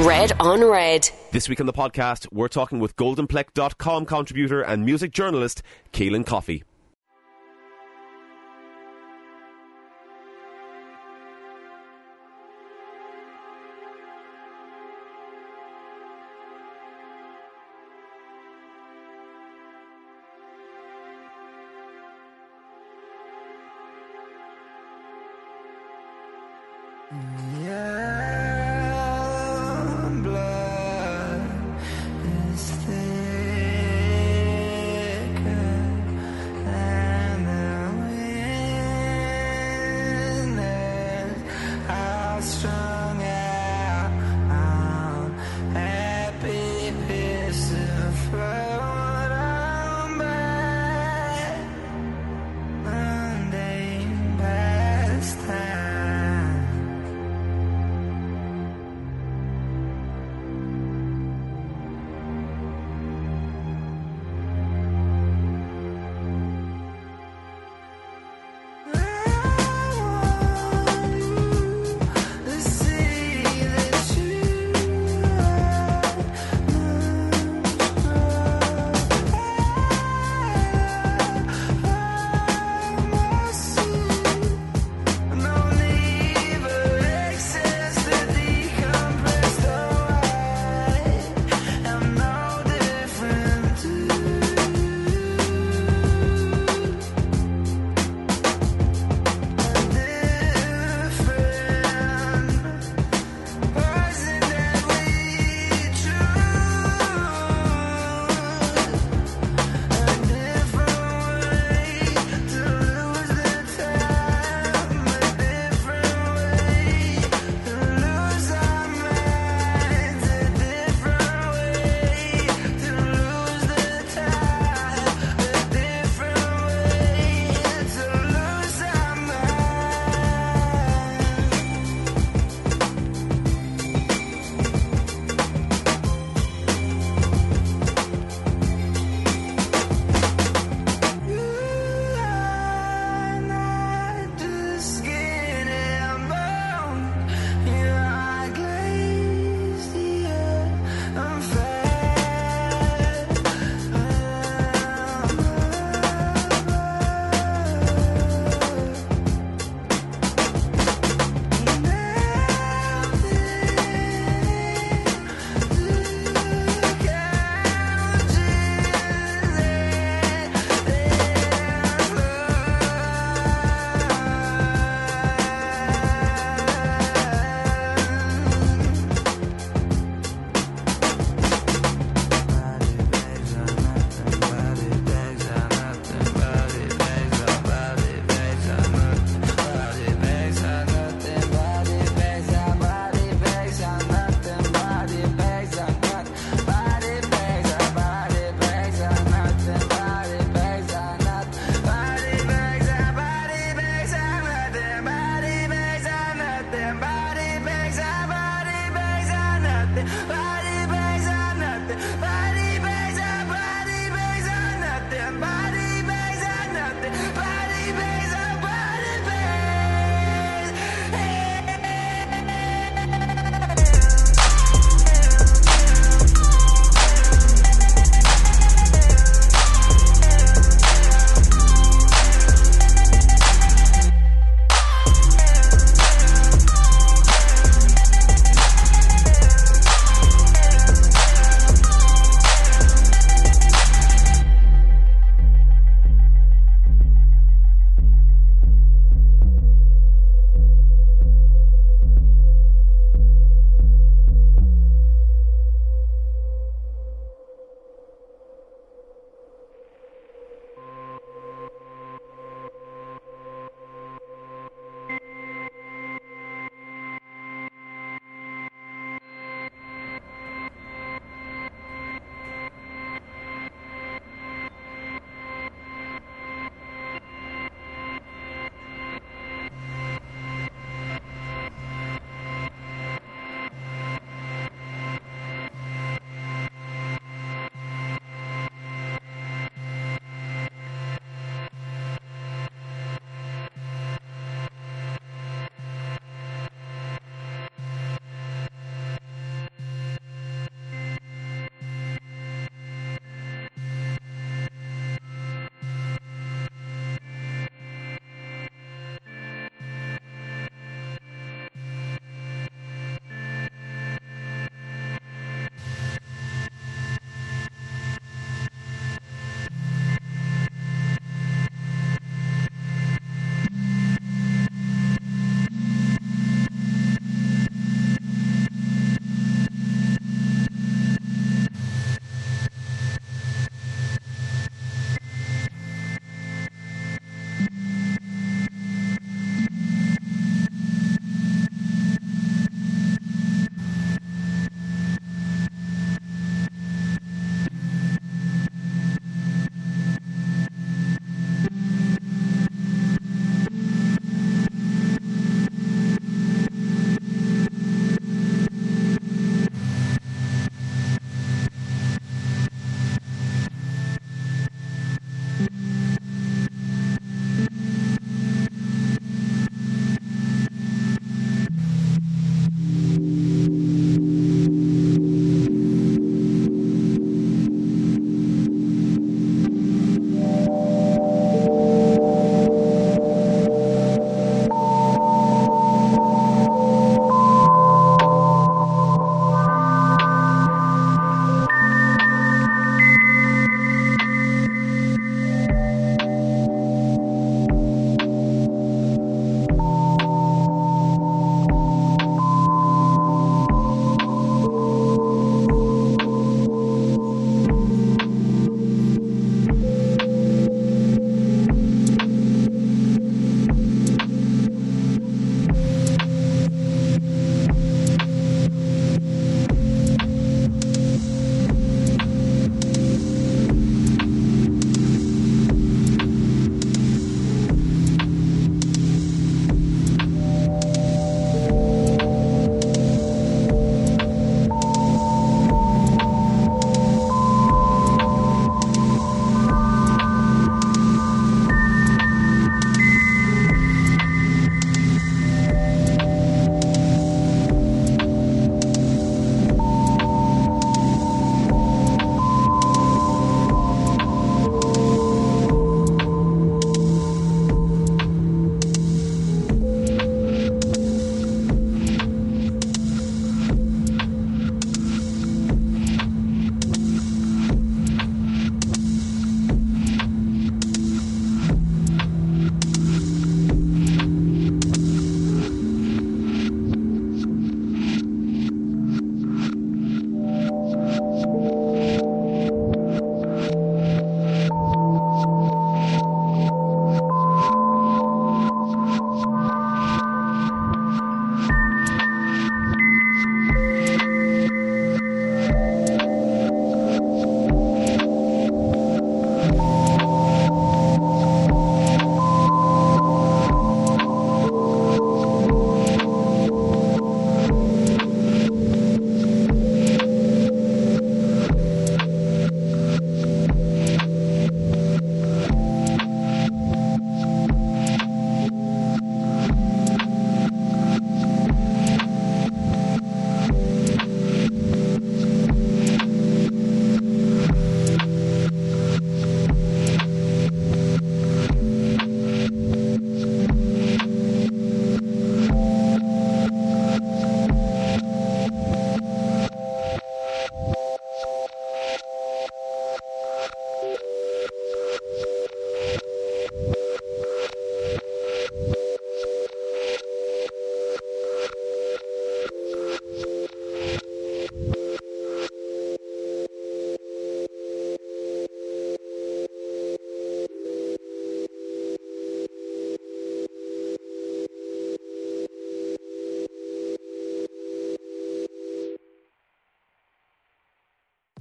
Red on Red. This week on the podcast, we're talking with GoldenPlec.com contributor and music journalist, Cailean Coffey.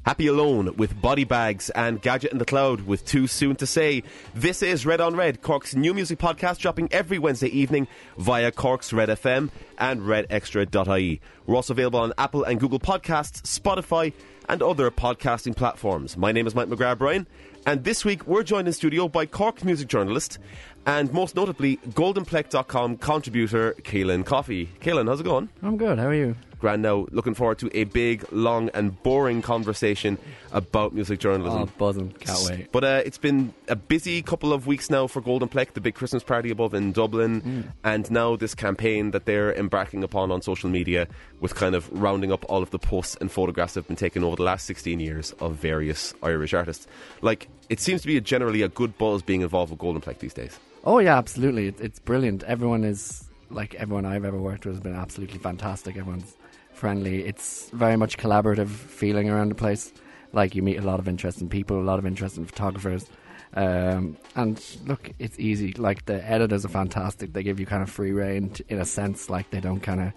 Happy Alone with Bodybags and Gadget and the Cloud with Too Soon to Say. This is Red on Red, Cork's new music podcast dropping every Wednesday evening via Cork's Red FM and redextra.ie. We're also available on Apple and Google Podcasts, Spotify, and other podcasting platforms. My name is Mike McGrath Brian, and this week we're joined in studio by Cork music journalist and most notably goldenplec.com contributor Cailean Coffey. Cailean, how's it going? I'm good. How are you? Grand now. Looking forward to a big, long, and boring conversation about music journalism. Oh, buzzing. Can't wait. But uh, it's been a busy couple of weeks now for Golden Plec, the big Christmas party above in Dublin, Mm. and now this campaign that they're embarking upon on social media with kind of rounding up all of the posts and photographs that have been taken over the last 16 years of various Irish artists. Like, it seems to be a generally a good buzz being involved with Golden Plec these days. Oh, yeah, absolutely. It, it's brilliant. Everyone is, like, everyone I've ever worked with has been absolutely fantastic. Everyone's friendly. It's very much collaborative feeling around the place. Like, you meet a lot of interesting people, a lot of interesting photographers. Um, and look, it's easy. Like, the editors are fantastic. They give you kind of free rein t- in a sense. Like, they don't kind of.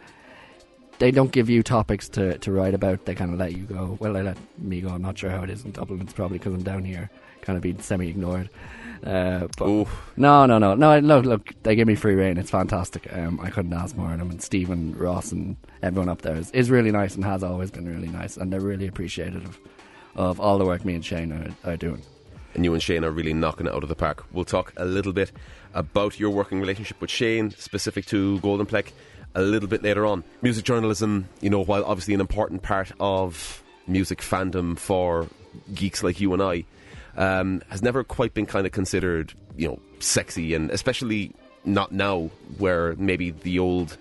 They don't give you topics to, to write about. They kind of let you go. Well, they let me go. I'm not sure how it is in Dublin. It's probably because I'm down here, kind of being semi ignored. Uh, but Ooh. no, no, no, no. Look, look, they give me free rein. It's fantastic. Um, I couldn't ask more of them. And Stephen Ross and everyone up there is, is really nice and has always been really nice. And they're really appreciative of, of all the work me and Shane are, are doing. And you and Shane are really knocking it out of the park. We'll talk a little bit about your working relationship with Shane, specific to Golden Plec, a little bit later on. Music journalism, you know, while obviously an important part of music fandom for geeks like you and I, um, has never quite been kind of considered, you know, sexy, and especially not now, where maybe the old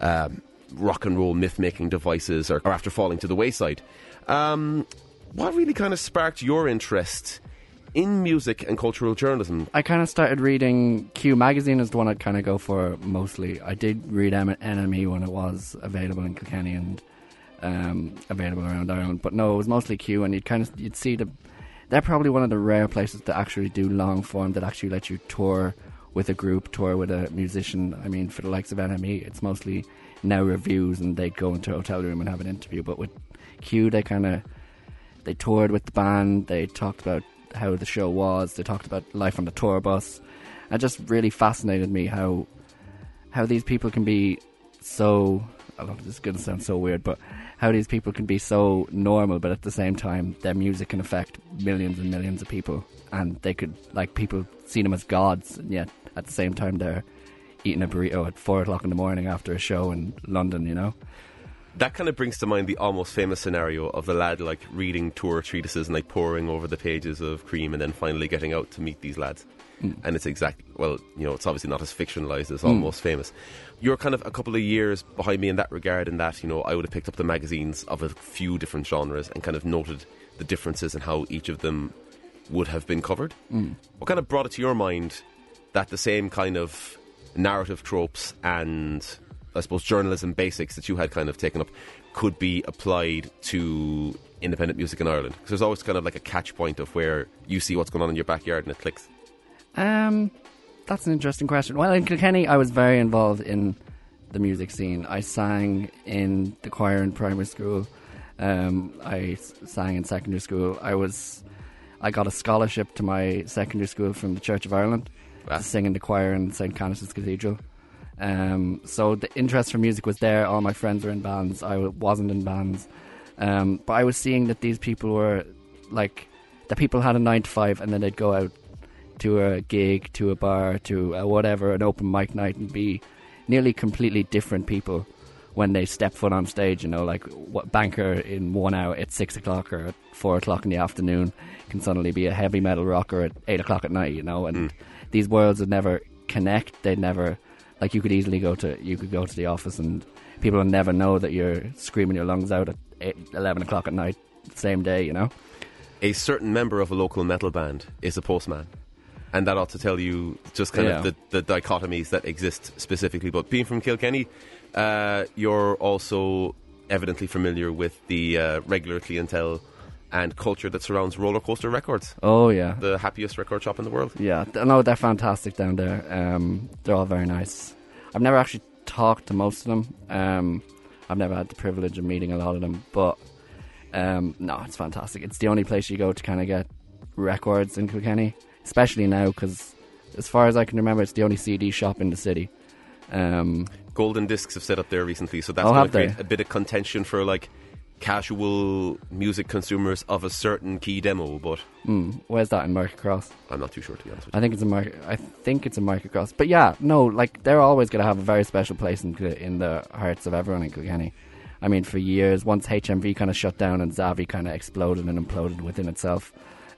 um, rock and roll myth making devices are, are after falling to the wayside. Um, what really kind of sparked your interest in music and cultural journalism? I kind of started reading Q magazine is the one I'd kind of go for mostly. I did read M- NME when it was available in Kilkenny and um, available around Ireland, but no, it was mostly Q, and you'd kind of you'd see the. They're probably one of the rare places to actually do long form that actually let you tour with a group, tour with a musician. I mean, for the likes of NME, it's mostly now reviews, and they'd go into a hotel room and have an interview. But with Q, they kind of they toured with the band. They talked about how the show was. They talked about life on the tour bus. It just really fascinated me how how these people can be so. I don't know, this is going to sound so weird, but how these people can be so normal, but at the same time, their music can affect millions and millions of people, and they could like people see them as gods, and yet at the same time they're eating a burrito at four o'clock in the morning after a show in London. You know. That kind of brings to mind the almost famous scenario of the lad like reading tour treatises and like poring over the pages of Cream and then finally getting out to meet these lads. Mm. And it's exactly, well, you know, it's obviously not as fictionalized as mm. almost famous. You're kind of a couple of years behind me in that regard, in that, you know, I would have picked up the magazines of a few different genres and kind of noted the differences and how each of them would have been covered. Mm. What kind of brought it to your mind that the same kind of narrative tropes and I suppose journalism basics that you had kind of taken up could be applied to independent music in Ireland? Because there's always kind of like a catch point of where you see what's going on in your backyard and it clicks. Um, that's an interesting question. Well, in Kilkenny, I was very involved in the music scene. I sang in the choir in primary school. Um, I sang in secondary school. I was, I got a scholarship to my secondary school from the Church of Ireland Wow. to sing in the choir in St. Canice's Cathedral. Um, so the interest for music was there. All my friends were in bands. I wasn't in bands, um, but I was seeing that these people were like that. People had a nine to five, and then they'd go out to a gig, to a bar, to a whatever, an open mic night, and be nearly completely different people when they step foot on stage. You know, like what banker in one hour at six o'clock or at four o'clock in the afternoon can suddenly be a heavy metal rocker at eight o'clock at night. You know, and these worlds would never connect. They'd never like you could easily go to you could go to the office and people will never know that you're screaming your lungs out at eight, 11 o'clock at night same day. You know. A certain member of a local metal band is a postman. And that ought to tell you just kind of the, the dichotomies that exist specifically. But being from Kilkenny, uh, you're also evidently familiar with the uh, regular clientele and culture that surrounds Roller Coaster Records, Oh yeah. the happiest record shop in the world. Yeah, no, they're fantastic down there. Um, they're all very nice. I've never actually talked to most of them. Um, I've never had the privilege of meeting a lot of them, but Um, no, it's fantastic. It's the only place you go to kind of get records in Kilkenny, especially now because, as far as I can remember, it's the only CD shop in the city. Um, Golden Discs have set up there recently, so that's Oh, going to create they? a bit of contention for like casual music consumers of a certain key demo. But mm, where's that in Market Cross? I'm not too sure to be honest with. I think it's a market. I think it's a market cross. But yeah, no, like they're always going to have a very special place in in the hearts of everyone in Kilkenny. I mean, for years, once HMV kind of shut down and Zavvi kind of exploded and imploded within itself,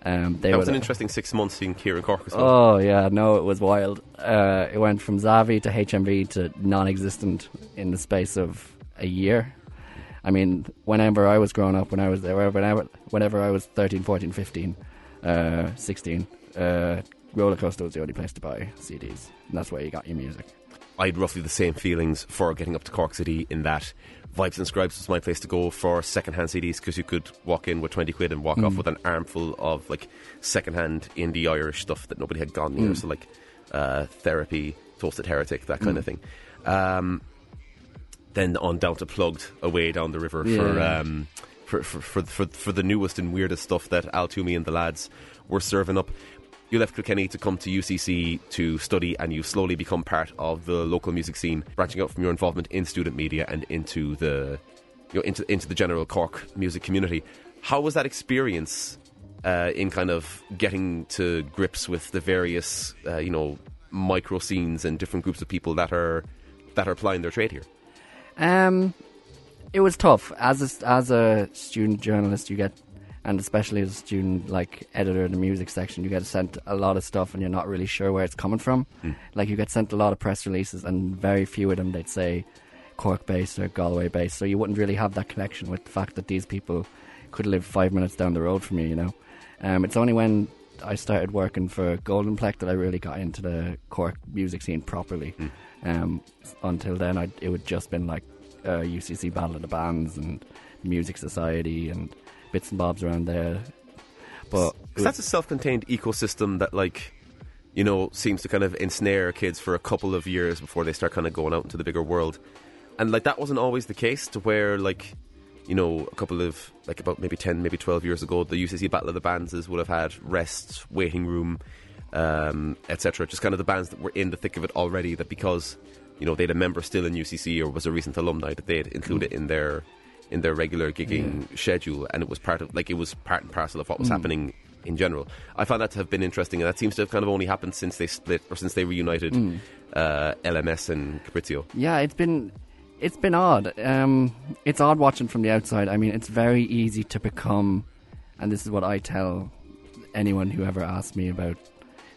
um, they That was an interesting six months in Kieran Cork. Oh yeah, no, it was wild. Uh, it went from Zavvi to HMV to non-existent in the space of a year. I mean, whenever I was growing up, when I was there, whenever, whenever I was 13, 14, 15, uh, 16, uh, Roller Coaster was the only place to buy CDs. And that's where you got your music. I had roughly the same feelings for getting up to Cork City in that Vibes and Scribes was my place to go for secondhand CDs because you could walk in with 20 quid and walk off with an armful of like secondhand indie Irish stuff that nobody had gone near. So, like uh, Therapy, Toasted Heretic, that kind of thing. Um, then on down to Plugd, away down the river for, um, for, for, for, for, for the newest and weirdest stuff that Al Toomey and the lads were serving up. You left Kilkenny to come to UCC to study, and you slowly become part of the local music scene, branching out from your involvement in student media and into the you know into into the general Cork music community. How was that experience uh, in kind of getting to grips with the various uh, you know micro scenes and different groups of people that are that are applying their trade here? Um, it was tough as a, as a student journalist. You get, and especially as a student like editor in the music section, you get sent a lot of stuff, and you're not really sure where it's coming from. Like you get sent a lot of press releases, and very few of them they'd say Cork based or Galway based. So you wouldn't really have that connection with the fact that these people could live five minutes down the road from you. You know, um, it's only when I started working for Golden Plec that I really got into the Cork music scene properly. Um, until then, I, it would just been like uh, UCC Battle of the Bands and Music Society and bits and bobs around there. But 'Cause that's a self-contained ecosystem that like you know seems to kind of ensnare kids for a couple of years before they start kind of going out into the bigger world and like that wasn't always the case to where like you know a couple of like about maybe 10 maybe 12 years ago the UCC Battle of the Bands would have had rest waiting room um, etc just kind of the bands that were in the thick of it already that because you know they had a member still in UCC or was a recent alumni that they'd include it in their in their regular gigging schedule. And it was part of like it was part and parcel of what was happening in general. I found that to have been interesting and that seems to have kind of only happened since they split or since they reunited uh, LMS and Caprizio. Yeah, it's been it's been odd. Um, it's odd watching from the outside. I mean, it's very easy to become, and this is what I tell anyone who ever asks me about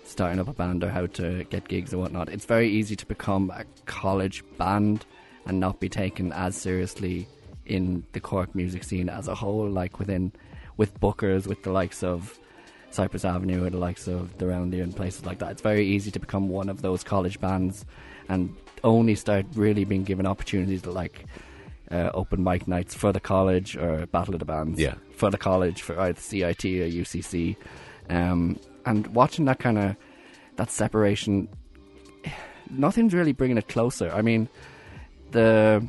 starting up a band or how to get gigs or whatnot. It's very easy to become a college band and not be taken as seriously in the Cork music scene as a whole. Like within with bookers, with the likes of Cypress Avenue or the likes of the Roundy and places like that. It's very easy to become one of those college bands and only start really being given opportunities to like uh, open mic nights for the college or Battle of the Bands Yeah. for the college for either CIT or UCC. Um, and watching that kind of that separation, nothing's really bringing it closer. I mean, the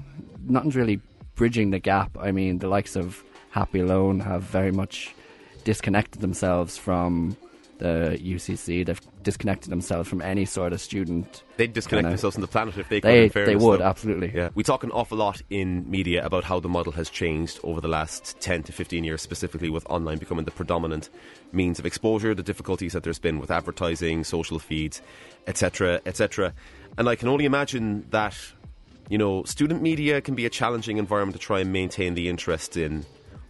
nothing's really bridging the gap. I mean, the likes of Happy Alone have very much disconnected themselves from the UCC. They've disconnected themselves from any sort of student. they'd disconnect Kinda- themselves from the planet if they could They in fairness, they would though. absolutely. Yeah, we talk an awful lot in media about how the model has changed over the last 10 to 15 years, specifically with online becoming the predominant means of exposure, the difficulties that there's been with advertising, social feeds, etc., etc. And I can only imagine that, you know, student media can be a challenging environment to try and maintain the interest in.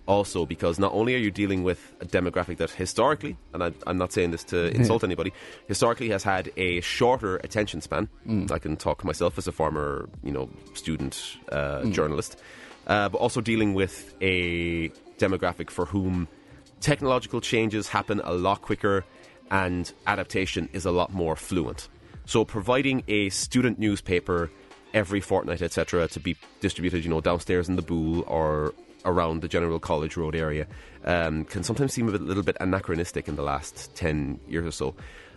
Also, because not only are you dealing with a demographic that historically, and I, I'm not saying this to insult anybody, historically has had a shorter attention span. I can talk myself as a former, you know, student uh, journalist, uh, but also dealing with a demographic for whom technological changes happen a lot quicker and adaptation is a lot more fluent. So, providing a student newspaper every fortnight, etc., to be distributed, you know, downstairs in the Boole or around the General College Road area, um, can sometimes seem a little bit anachronistic in the last ten years or so.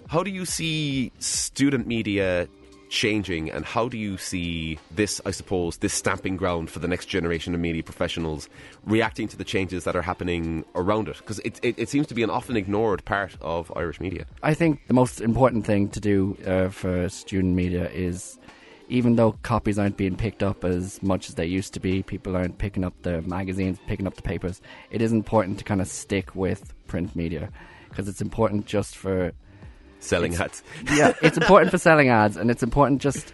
How do you see student media changing, and how do you see this, I suppose, this stamping ground for the next generation of media professionals reacting to the changes that are happening around it? Because it, it, it, seems to be an often ignored part of Irish media. I think the most important thing to do uh, for student media is even though copies aren't being picked up as much as they used to be, people aren't picking up the magazines, picking up the papers, it is important to kind of stick with print media because it's important just for selling ads. yeah, it's important for selling ads and it's important just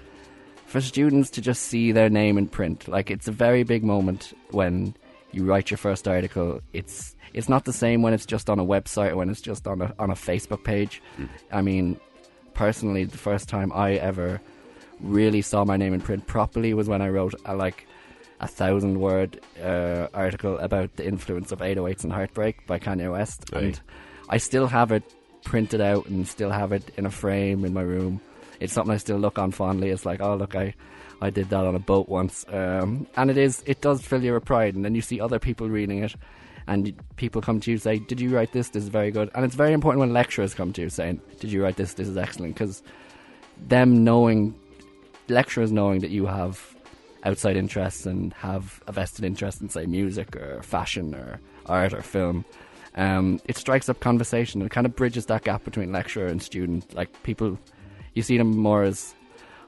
for students to just see their name in print. Like it's a very big moment when you write your first article. It's it's not the same when it's just on a website or when it's just on a on a Facebook page. Mm. I mean, personally, the first time I ever really saw my name in print properly was when I wrote a like a thousand word uh, article about the influence of 808s and Heartbreak by Kanye West, and I still have it printed out and still have it in a frame in my room. It's something I still look on fondly. It's like, oh look, I I did that on a boat once, um, and it is it does fill you with pride. And then you see other people reading it, and people come to you say, "Did you write this? This is very good." And it's very important when lecturers come to you saying, "Did you write this? This is excellent," because them knowing lecturers knowing that you have outside interests and have a vested interest in, say, music or fashion or art or film, um, it strikes up conversation and kind of bridges that gap between lecturer and student. Like people, you see them more as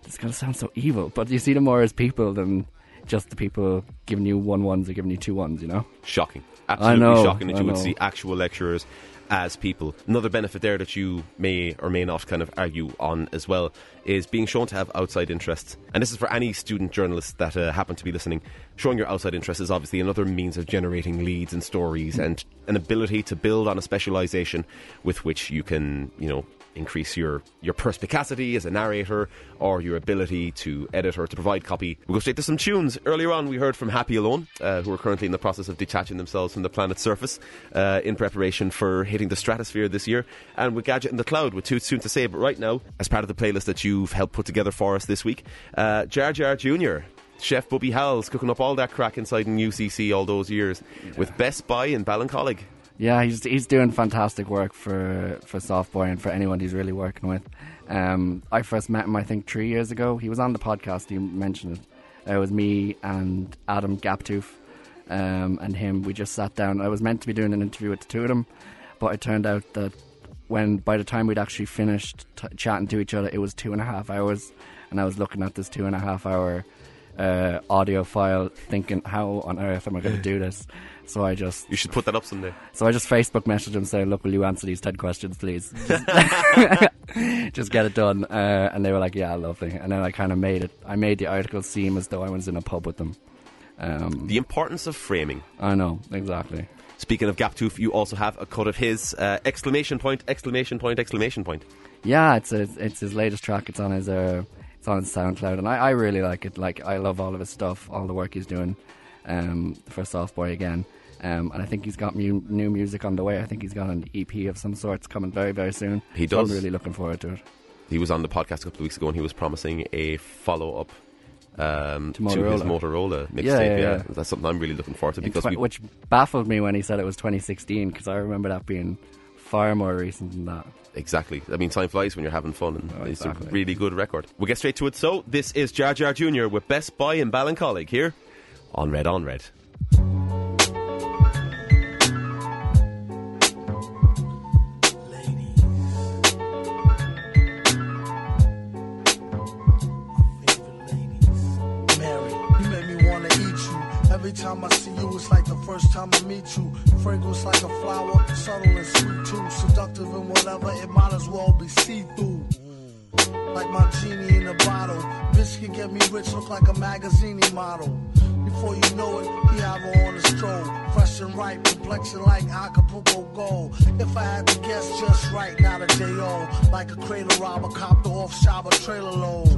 this kind of sounds so evil, but you see them more as people than just the people giving you one ones or giving you two ones. You know, shocking, absolutely know, shocking that I you know. would see actual lecturers as people. Another benefit there that you may or may not kind of argue on as well is being shown to have outside interests. And this is for any student journalists that uh, happen to be listening. Showing your outside interests is obviously another means of generating leads and stories and an ability to build on a specialization with which you can, you know, increase your, your perspicacity as a narrator or your ability to edit or to provide copy. We'll go straight to some tunes. Earlier on, we heard from Happy Alone, uh, who are currently in the process of detaching themselves from the planet's surface uh, in preparation for hitting the stratosphere this year. And with Gadget and the Cloud, with too soon to say, but right now, as part of the playlist that you've helped put together for us this week, uh, Jar Jar Jr. Chef Bubby Howell's cooking up all that crack inside in UCC all those years yeah. with Best Boy in Ballincollig. Yeah, he's he's doing fantastic work for for Softboy and for anyone he's really working with. Um, I first met him, I think, three years ago. He was on the podcast. You mentioned it. It was me and Adam Gaptoof um, and him. We just sat down. I was meant to be doing an interview with the two of them, but it turned out that when by the time we'd actually finished t- chatting to each other, it was two and a half hours, and I was looking at this two and a half hour uh, audio file, thinking, "How on earth am I going to do this?" So I just you should put that up someday. So I just Facebook messaged him saying, "Look, will you answer these ten questions, please? Just, just get it done." Uh, and they were like, "Yeah, lovely." And then I kind of made it. I made the article seem as though I was in a pub with them. Um, the importance of framing. I know exactly. Speaking of Gaptoof, you also have a cut of his uh, exclamation point, exclamation point, exclamation point. Yeah, it's a, it's his latest track. It's on his uh, it's on his SoundCloud, and I, I really like it. Like I love all of his stuff, all the work he's doing um, for Softboy again. Um, and I think he's got mu- new music on the way. I think he's got an EP of some sorts coming very, very soon. He does. So I'm really looking forward to it. He was on the podcast a couple of weeks ago and he was promising a follow up um, to, to, his Motorola mixtape. Yeah, yeah, yeah, that's something I'm really looking forward to because tw- which baffled me when he said it was 2016 because I remember that being far more recent than that. Exactly. I mean, time flies when you're having fun, and oh, exactly. it's a really good record. We'll get straight to it. So, this is Jar Jar Jr. with Best Boy in Ballincollig here on Red on Red. Mary, you made me want to eat you. Every time I see you, it's like the first time I meet you. Fragrance like a flower, subtle and sweet too. Seductive and whatever, it might as well be see through. Like my genie in a bottle. Bitch get me rich, look like a magazine model. Before you know it, he have her on a stroll. Fresh and ripe, complexion like Acapulco gold. If I had to guess just right, not a J.O. Like a cradle robber, copter off shop, a trailer load.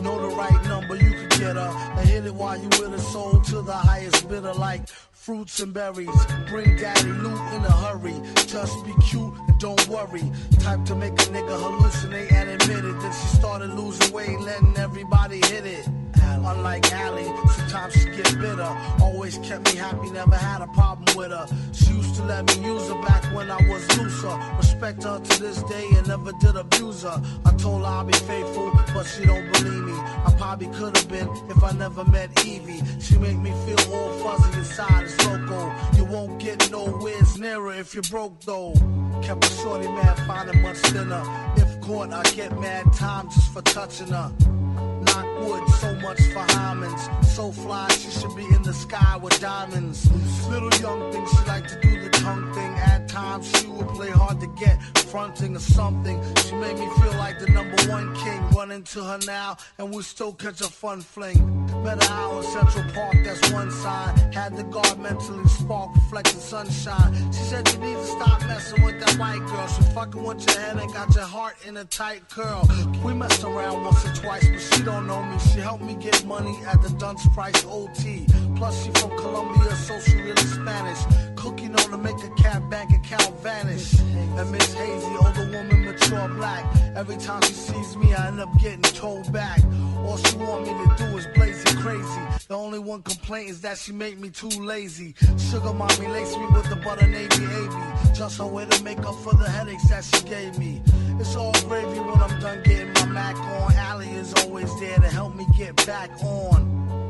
Know the right number, you can get her. And hit it while you with it, sold to the highest bidder like fruits and berries. Bring daddy loot in a hurry. Just be cute and don't worry. Type to make a nigga hallucinate and admit it. Then she started losing weight, letting everybody hit it. Unlike Allie, sometimes she get bitter. Always kept me happy, never had a problem with her. She used to let me use her back when I was looser. Respect her to this day and never did abuse her. I told her I'll be faithful, but she don't believe me. I probably could have been if I never met Evie. She make me feel all fuzzy inside, it's loco. You won't get nowhere nearer if you're broke though. Kept a shorty mad, finding much thinner. If caught, I get mad time just for touching her. Knock wood, so much for Hymens. So fly, she should be in the sky with diamonds. Little young thing, she like to do the tongue thing. At times, she would play hard to get, fronting or something. She made me feel like the number one king. Run into her now, and we still catch a fun fling. Met her in Central Park, that's one sign. Had the guard mentally spark, reflecting sunshine. She said you need to stop messing with that white girl. She fucking with your head and got your heart in a tight curl. We messed around once or twice, but she don't know me. She helped me get money at the Dunce Price OT. Plus, she from Colombia, so she really Spanish. Cooking on to make a cat bank account vanish. And Miss Hazy, older woman, mature black. Every time she sees me, I end up getting told back. All she want me to do is blaze it crazy. The only one complaint is that she make me too lazy. Sugar mommy lace me with the butter navy AB. Just her way to make up for the headaches that she gave me. It's all gravy when I'm done getting my Mac on. Allie is always there to help me get back on.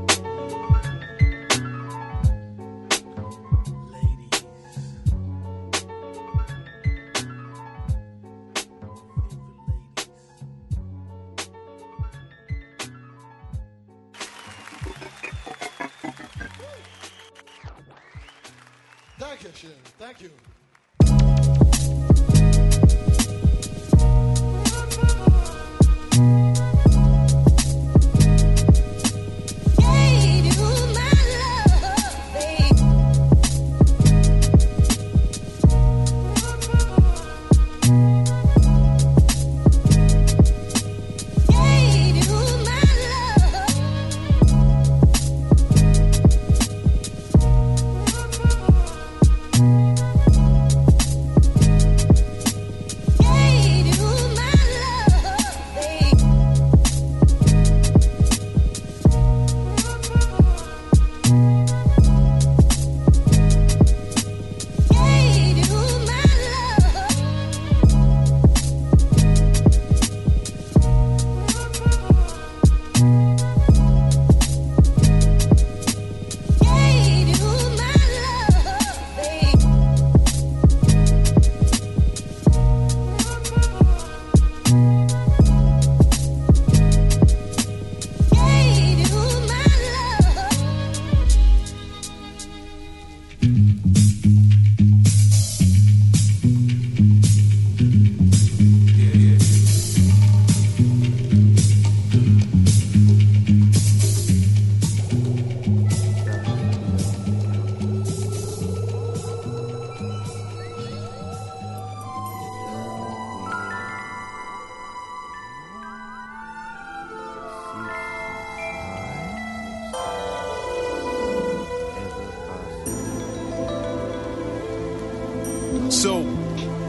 So,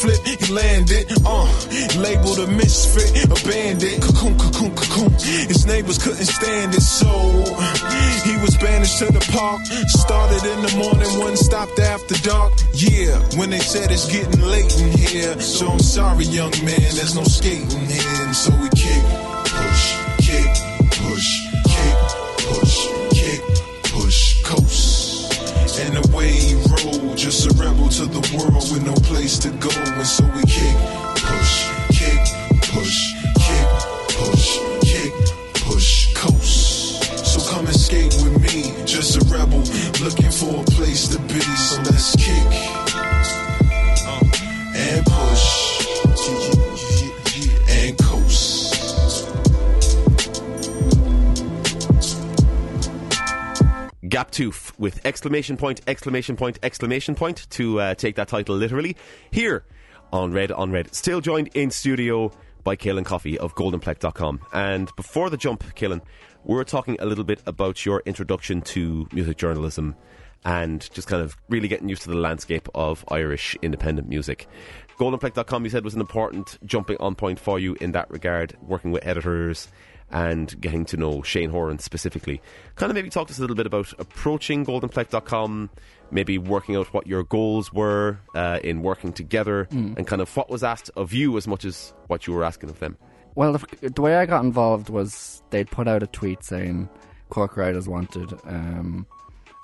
flip, he landed. Uh, labeled a misfit, a bandit. Cocoon, cocoon, cocoon. His neighbors couldn't stand it, so he was banished to the park. Started in the morning, one stopped after dark. Yeah, when they said it's getting late in here. So I'm sorry, young man, there's no skating here. So we place to go. And so we kick, Gaptoof with exclamation point, exclamation point, exclamation point to uh, take that title literally. Here on Red on Red. Still joined in studio by Cailean Coffey of goldenplec.com. And before the jump, Cailean, we were talking a little bit about your introduction to music journalism and just kind of really getting used to the landscape of Irish independent music. Goldenplec.com, you said, was an important jumping on point for you in that regard, working with editors and getting to know Shane Horan specifically. Kind of maybe talk to us a little bit about approaching goldenplec.com, maybe working out what your goals were uh, in working together, and kind of what was asked of you as much as what you were asking of them. Well, the, the way I got involved was they'd put out a tweet saying Cork Riders wanted, um,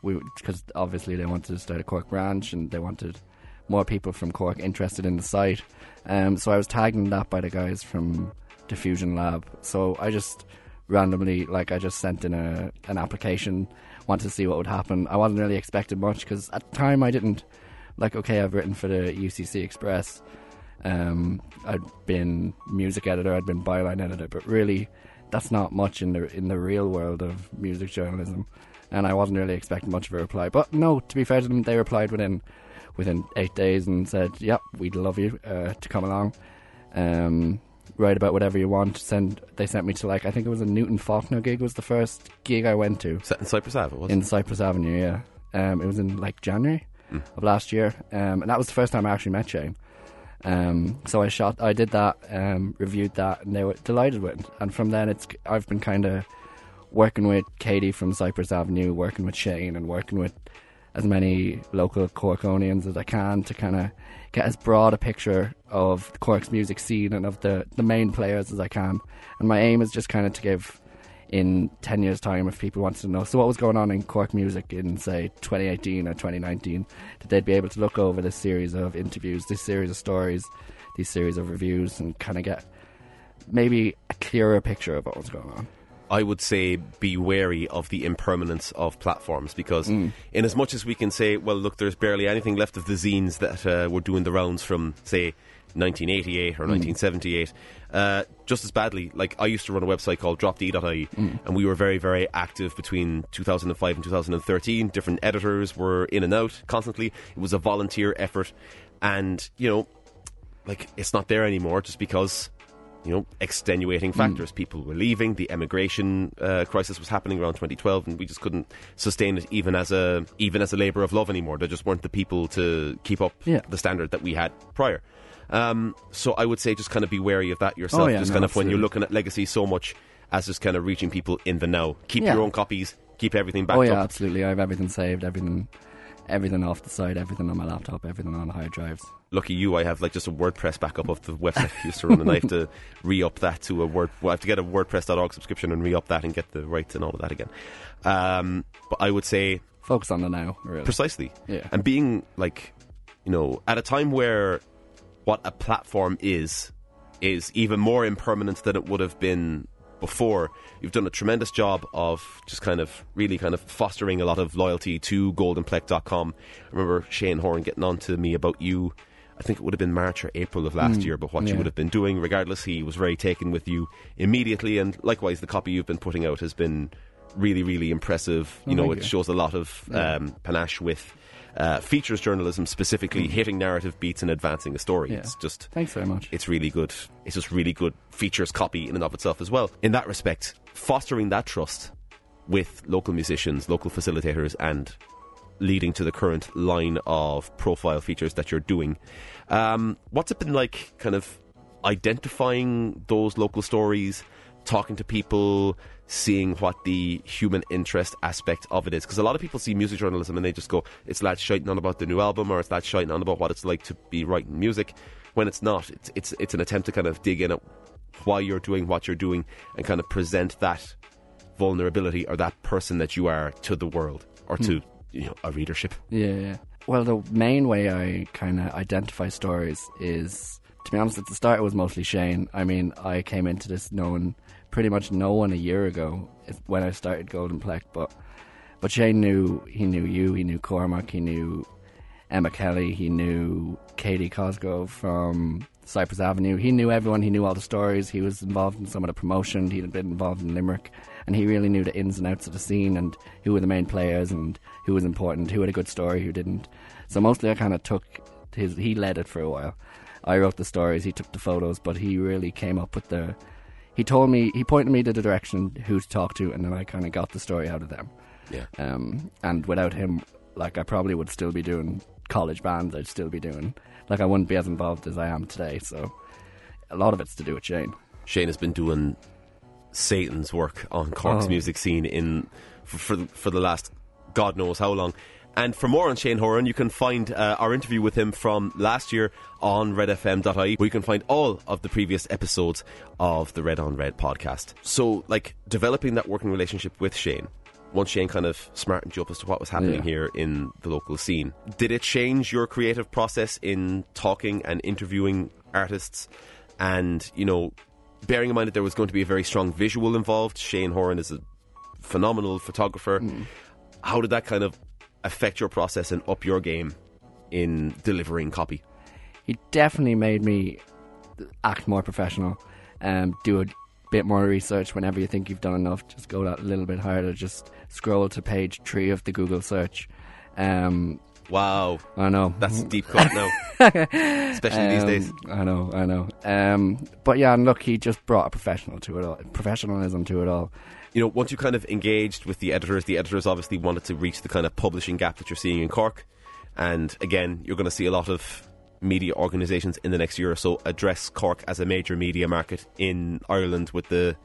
we because obviously they wanted to start a Cork branch and they wanted more people from Cork interested in the site. Um, so I was tagged in that by the guys from Diffusion Lab. So I just randomly, like, I just sent in a an application, wanted to see what would happen. I wasn't really expecting much because at the time I didn't like. Okay, I've written for the UCC Express. Um, I'd been music editor, I'd been byline editor, but really, that's not much in the in the real world of music journalism. And I wasn't really expecting much of a reply. But no, to be fair to them, they replied within within eight days and said, "Yep, we'd love you uh, to come along, um, write about whatever you want." Send. They sent me to like I think it was a Newton Faulkner gig was the first gig I went to Set in Cyprus Ave, was in Cyprus Avenue. Yeah, um, it was in like January of last year, um, and that was the first time I actually met Shane. Um, so I shot, I did that, um, reviewed that, and they were delighted with it. And from then, it's I've been kind of working with Katie from Cyprus Avenue, working with Shane, and working with as many local Corkonians as I can to kind of get as broad a picture of the Cork's music scene and of the the main players as I can. And my aim is just kind of to give in 10 years time if people wanted to know. So what was going on in Cork music in say 2018 or 2019 that they'd be able to look over this series of interviews this series of stories these series of reviews and kind of get maybe a clearer picture of what was going on? I would say be wary of the impermanence of platforms because, in as much as we can say, well, look, there's barely anything left of the zines that uh, were doing the rounds from, say, 1988 or 1978, uh, just as badly. Like, I used to run a website called dropd.ie, and we were very, very active between 2005 and 2013. Different editors were in and out constantly. It was a volunteer effort, and, you know, like, it's not there anymore just because you know, extenuating factors. People were leaving. The emigration uh, crisis was happening around 2012, and we just couldn't sustain it even as a even as a labour of love anymore. There just weren't the people to keep up Yeah. the standard that we had prior. Um, so I would say just kind of be wary of that yourself. Oh, yeah, just no, kind of when you're looking at legacy so much as just kind of reaching people in the now. Keep Yeah. your own copies. Keep everything backed oh yeah up. absolutely I have everything saved everything everything off the site everything on my laptop everything on the hard drives Lucky you, I have like just a WordPress backup of the website I used to run, and I have to re up that to a Word. Well, I have to get a WordPress.org subscription and re up that and get the rights and all of that again. Um, but I would say focus on the now really precisely, Yeah. and being like, you know, at a time where what a platform is is even more impermanent than it would have been before. You've done a tremendous job of just kind of really kind of fostering a lot of loyalty to goldenplec.com. I remember Shane Horan getting on to me about you. I think it would have been March or April of last year, but what you would have been doing. Regardless, he was very taken with you immediately, and likewise, the copy you've been putting out has been really, really impressive. You Oh, know, it you. shows a lot of um, panache with uh, features journalism, specifically hitting narrative beats and advancing a story. Yeah. It's just thanks very much it's really good. It's just really good features copy in and of itself as well. In that respect, fostering that trust with local musicians, local facilitators, and leading to the current line of profile features that you're doing. Um, what's it been like, kind of identifying those local stories, talking to people, seeing what the human interest aspect of it is? Because a lot of people see music journalism and they just go, it's lads shouting on about the new album, or it's lads shouting on about what it's like to be writing music. When it's not, it's it's it's an attempt to kind of dig in at why you're doing what you're doing and kind of present that vulnerability or that person that you are to the world or to hmm. you know a readership. Yeah, yeah. Well, the main way I kind of identify stories is, to be honest, at the start it was mostly Shane. I mean, I came into this knowing pretty much no one a year ago when I started Golden Plec, but but Shane knew he knew you, he knew Cormac, he knew Emma Kelly, he knew Katie Cosgrove from Cyprus Avenue. He knew everyone. He knew all the stories. He was involved in some of the promotion. He'd been involved in Limerick, and he really knew the ins and outs of the scene and who were the main players and who was important, who had a good story, who didn't. So mostly I kind of took his. He led it for a while. I wrote the stories, he took the photos, but he really came up with the. He told me, he pointed me to the direction who to talk to, and then I kind of got the story out of them. Yeah. Um, and without him, like I probably would still be doing college bands. I'd still be doing like I wouldn't be as involved as I am today. So a lot of it's to do with Shane. Shane has been doing Satan's work on Cork's Oh. music scene in for, for for the last God knows how long. And for more on Shane Horan, you can find uh, our interview with him from last year on redfm.ie, where you can find all of the previous episodes of the Red on Red podcast. So, like, developing that working relationship with Shane, once Shane kind of smartened you up as to what was happening Yeah. here in the local scene, did it change your creative process in talking and interviewing artists? And, you know, bearing in mind that there was going to be a very strong visual involved, Shane Horan is a phenomenal photographer. How did that kind of affect your process and up your game in delivering copy? he definitely made me act more professional and do a bit more research whenever you think you've done enough just go that a little bit harder just scroll to page three of the google search um Wow, i know that's deep cut now, especially these Um, days. I know, I know. Um, but yeah, and look, he just brought a professional to it all, professionalism to it all. You know, once you kind of engaged with the editors, the editors obviously wanted to reach the kind of publishing gap that you're seeing in Cork. And again, you're going to see a lot of media organisations in the next year or so address Cork as a major media market in Ireland with the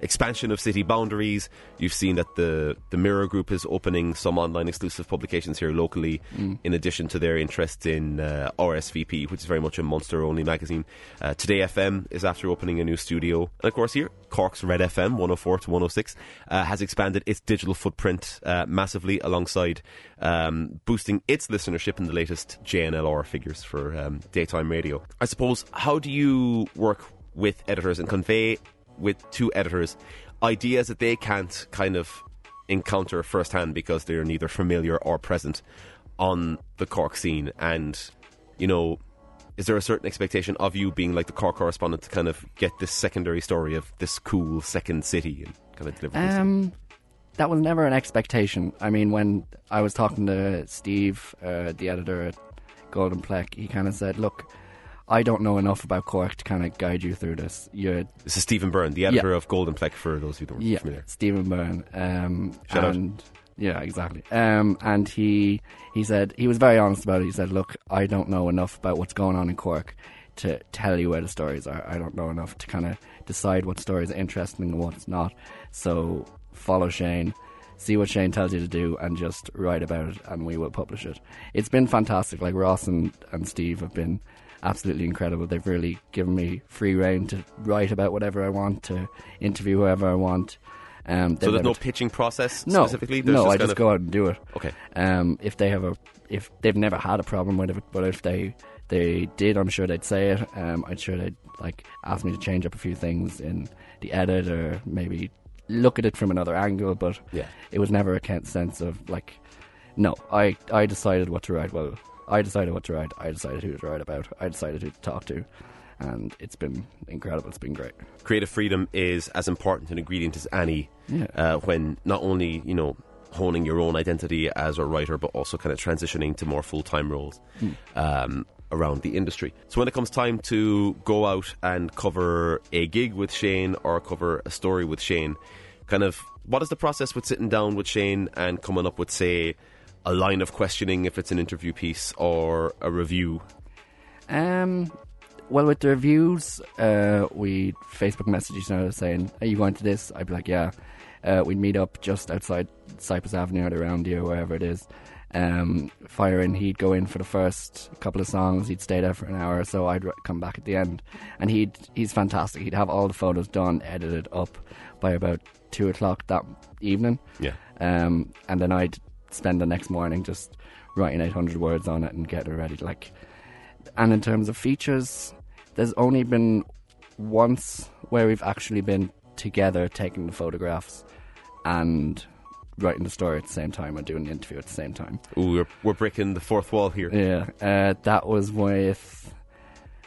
expansion of city boundaries. You've seen that the the Mirror Group is opening some online exclusive publications here locally, in addition to their interest in uh, RSVP, which is very much a Monster only magazine. Uh, Today FM is after opening a new studio, and of course here Cork's Red FM 104 to 106 uh, has expanded its digital footprint uh, massively, alongside um, boosting its listenership in the latest JNLR figures for um, daytime radio. I suppose how do you work with editors and convey with two editors ideas that they can't kind of encounter firsthand because they're neither familiar or present on the Cork scene. And, you know, is there a certain expectation of you being like the Cork correspondent to kind of get this secondary story of this cool second city and kind of deliver? Um, that was never an expectation. I mean, when I was talking to Steve, uh, the editor at Golden Plec, he kind of said, "Look, I don't know enough about Cork to kind of guide you through this. You're This is Stephen Byrne, the editor of Golden Plec, for those who don't yeah, familiar. Stephen Byrne. Um, Shout out. and yeah, exactly. Um, and he he said he was very honest about it. He said, "Look, I don't know enough about what's going on in Cork to tell you where the stories are. I don't know enough to kind of decide what stories are interesting and what's not. So follow Shane." See what Shane tells you to do and just write about it, and we will publish it. It's been fantastic. Like Ross and, and Steve have been absolutely incredible. They've really given me free rein to write about whatever I want, to interview whoever I want. Um, So there's no pitching process no, specifically? There's no, I just of- go out and do it. Okay. Um, if they have a, if they've never had a problem with it, but if they they did, I'm sure they'd say it. Um, I'm sure they'd like ask me to change up a few things in the edit or maybe look at it from another angle. But Yeah. it was never a sense of like, no, I I decided what to write. Well, I decided what to write. I decided who to write about. I decided who to talk to, and it's been incredible. It's been great. creative freedom is as important an ingredient as any Yeah. uh, when not only you know honing your own identity as a writer but also kind of transitioning to more full-time roles um, around the industry so when it comes time to go out and cover a gig with Shane or cover a story with Shane kind of what is the process with sitting down with Shane and coming up with say a line of questioning if it's an interview piece or a review Um, well, with the reviews, uh, we Facebook message each other saying, "Are you going to this?" I'd be like, "Yeah." Uh, we'd meet up just outside Cyprus Avenue or around here, wherever it is. Um, fire in. He'd go in for the first couple of songs. He'd stay there for an hour or so. I'd come back at the end, and he'd he's fantastic. He'd have all the photos done, edited up by about two o'clock that evening. yeah Um, and then I'd spend the next morning just writing 800 words on it and getting it ready. Like, and in terms of features, there's only been once where we've actually been together taking the photographs and writing the story at the same time and doing the interview at the same time. Ooh, we're, we're breaking the fourth wall here Yeah, uh, that was with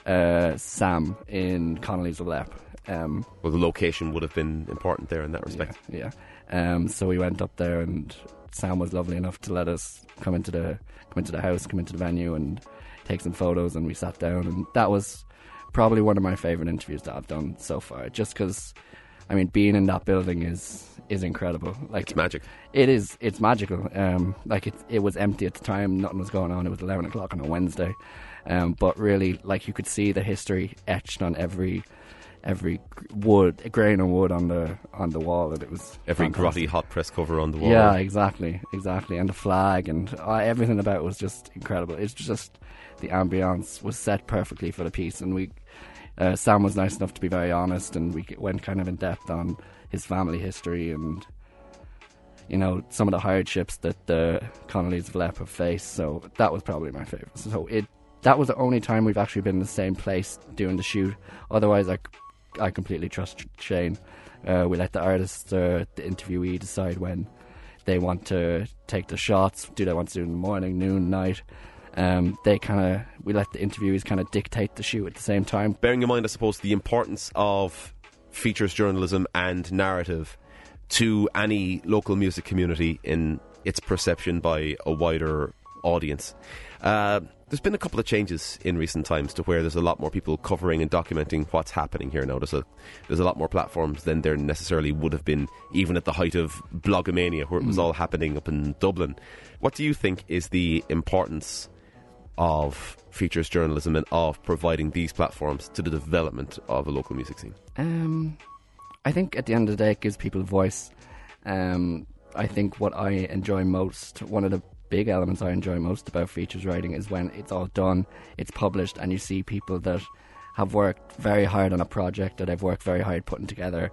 uh, Sam in Connolly's Leap. Um, Well, the location would have been important there in that respect. yeah. Um, so we went up there, and Sam was lovely enough to let us come into the come into the house, come into the venue, and take some photos. And we sat down, and that was probably one of my favorite interviews that I've done so far. Just because, I mean, being in that building is is incredible. Like It's magic. it is. It's magical. Um, like it, it was empty at the time. Nothing was going on. It was eleven o'clock on a Wednesday, um, but really, like you could see the history etched on every every wood, grain of wood on the on the wall. And it was Every fantastic. grotty hot press cover on the wall. Yeah, exactly, exactly. And the flag and uh, everything about it was just incredible. It's just the ambiance was set perfectly for the piece, and we. Uh, Sam was nice enough to be very honest, and we went kind of in depth on his family history and you know some of the hardships that the Connolly's of Leap have faced. So that was probably my favorite. So it that was the only time we've actually been in the same place doing the shoot. Otherwise, I, I completely trust Shane. Uh, we let the artist, uh, the interviewee, decide when they want to take the shots. Do they want to do it in the morning, noon, night? Um, they kind of we let the interviewees kind of dictate the shoot at the same time. Bearing in mind, I suppose, the importance of features journalism and narrative to any local music community in its perception by a wider audience. Uh, there's been a couple of changes in recent times to where there's a lot more people covering and documenting what's happening here now. There's a there's a lot more platforms than there necessarily would have been even at the height of blogomania, where it was all happening up in Dublin. What do you think is the importance of features journalism and of providing these platforms to the development of a local music scene? Um, I think at the end of the day, it gives people a voice. Um, I think what I enjoy most, one of the big elements I enjoy most about features writing is when it's all done, it's published, and you see people that have worked very hard on a project that they've worked very hard putting together.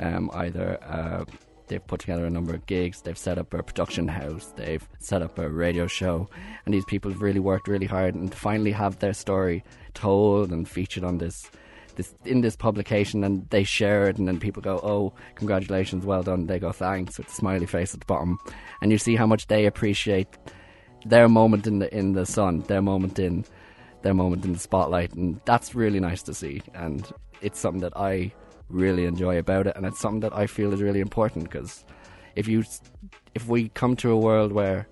Um, either uh, they've put together a number of gigs, they've set up a production house, they've set up a radio show, and these people have really worked really hard and finally have their story told and featured on this this in this publication and they share it and then people go oh congratulations well done they go thanks with a smiley face at the bottom. And you see how much they appreciate their moment in the in the sun their moment in their moment in the spotlight. And that's really nice to see. And it's something that I really enjoy about it. And it's something that I feel is really important because if you if we come to a world where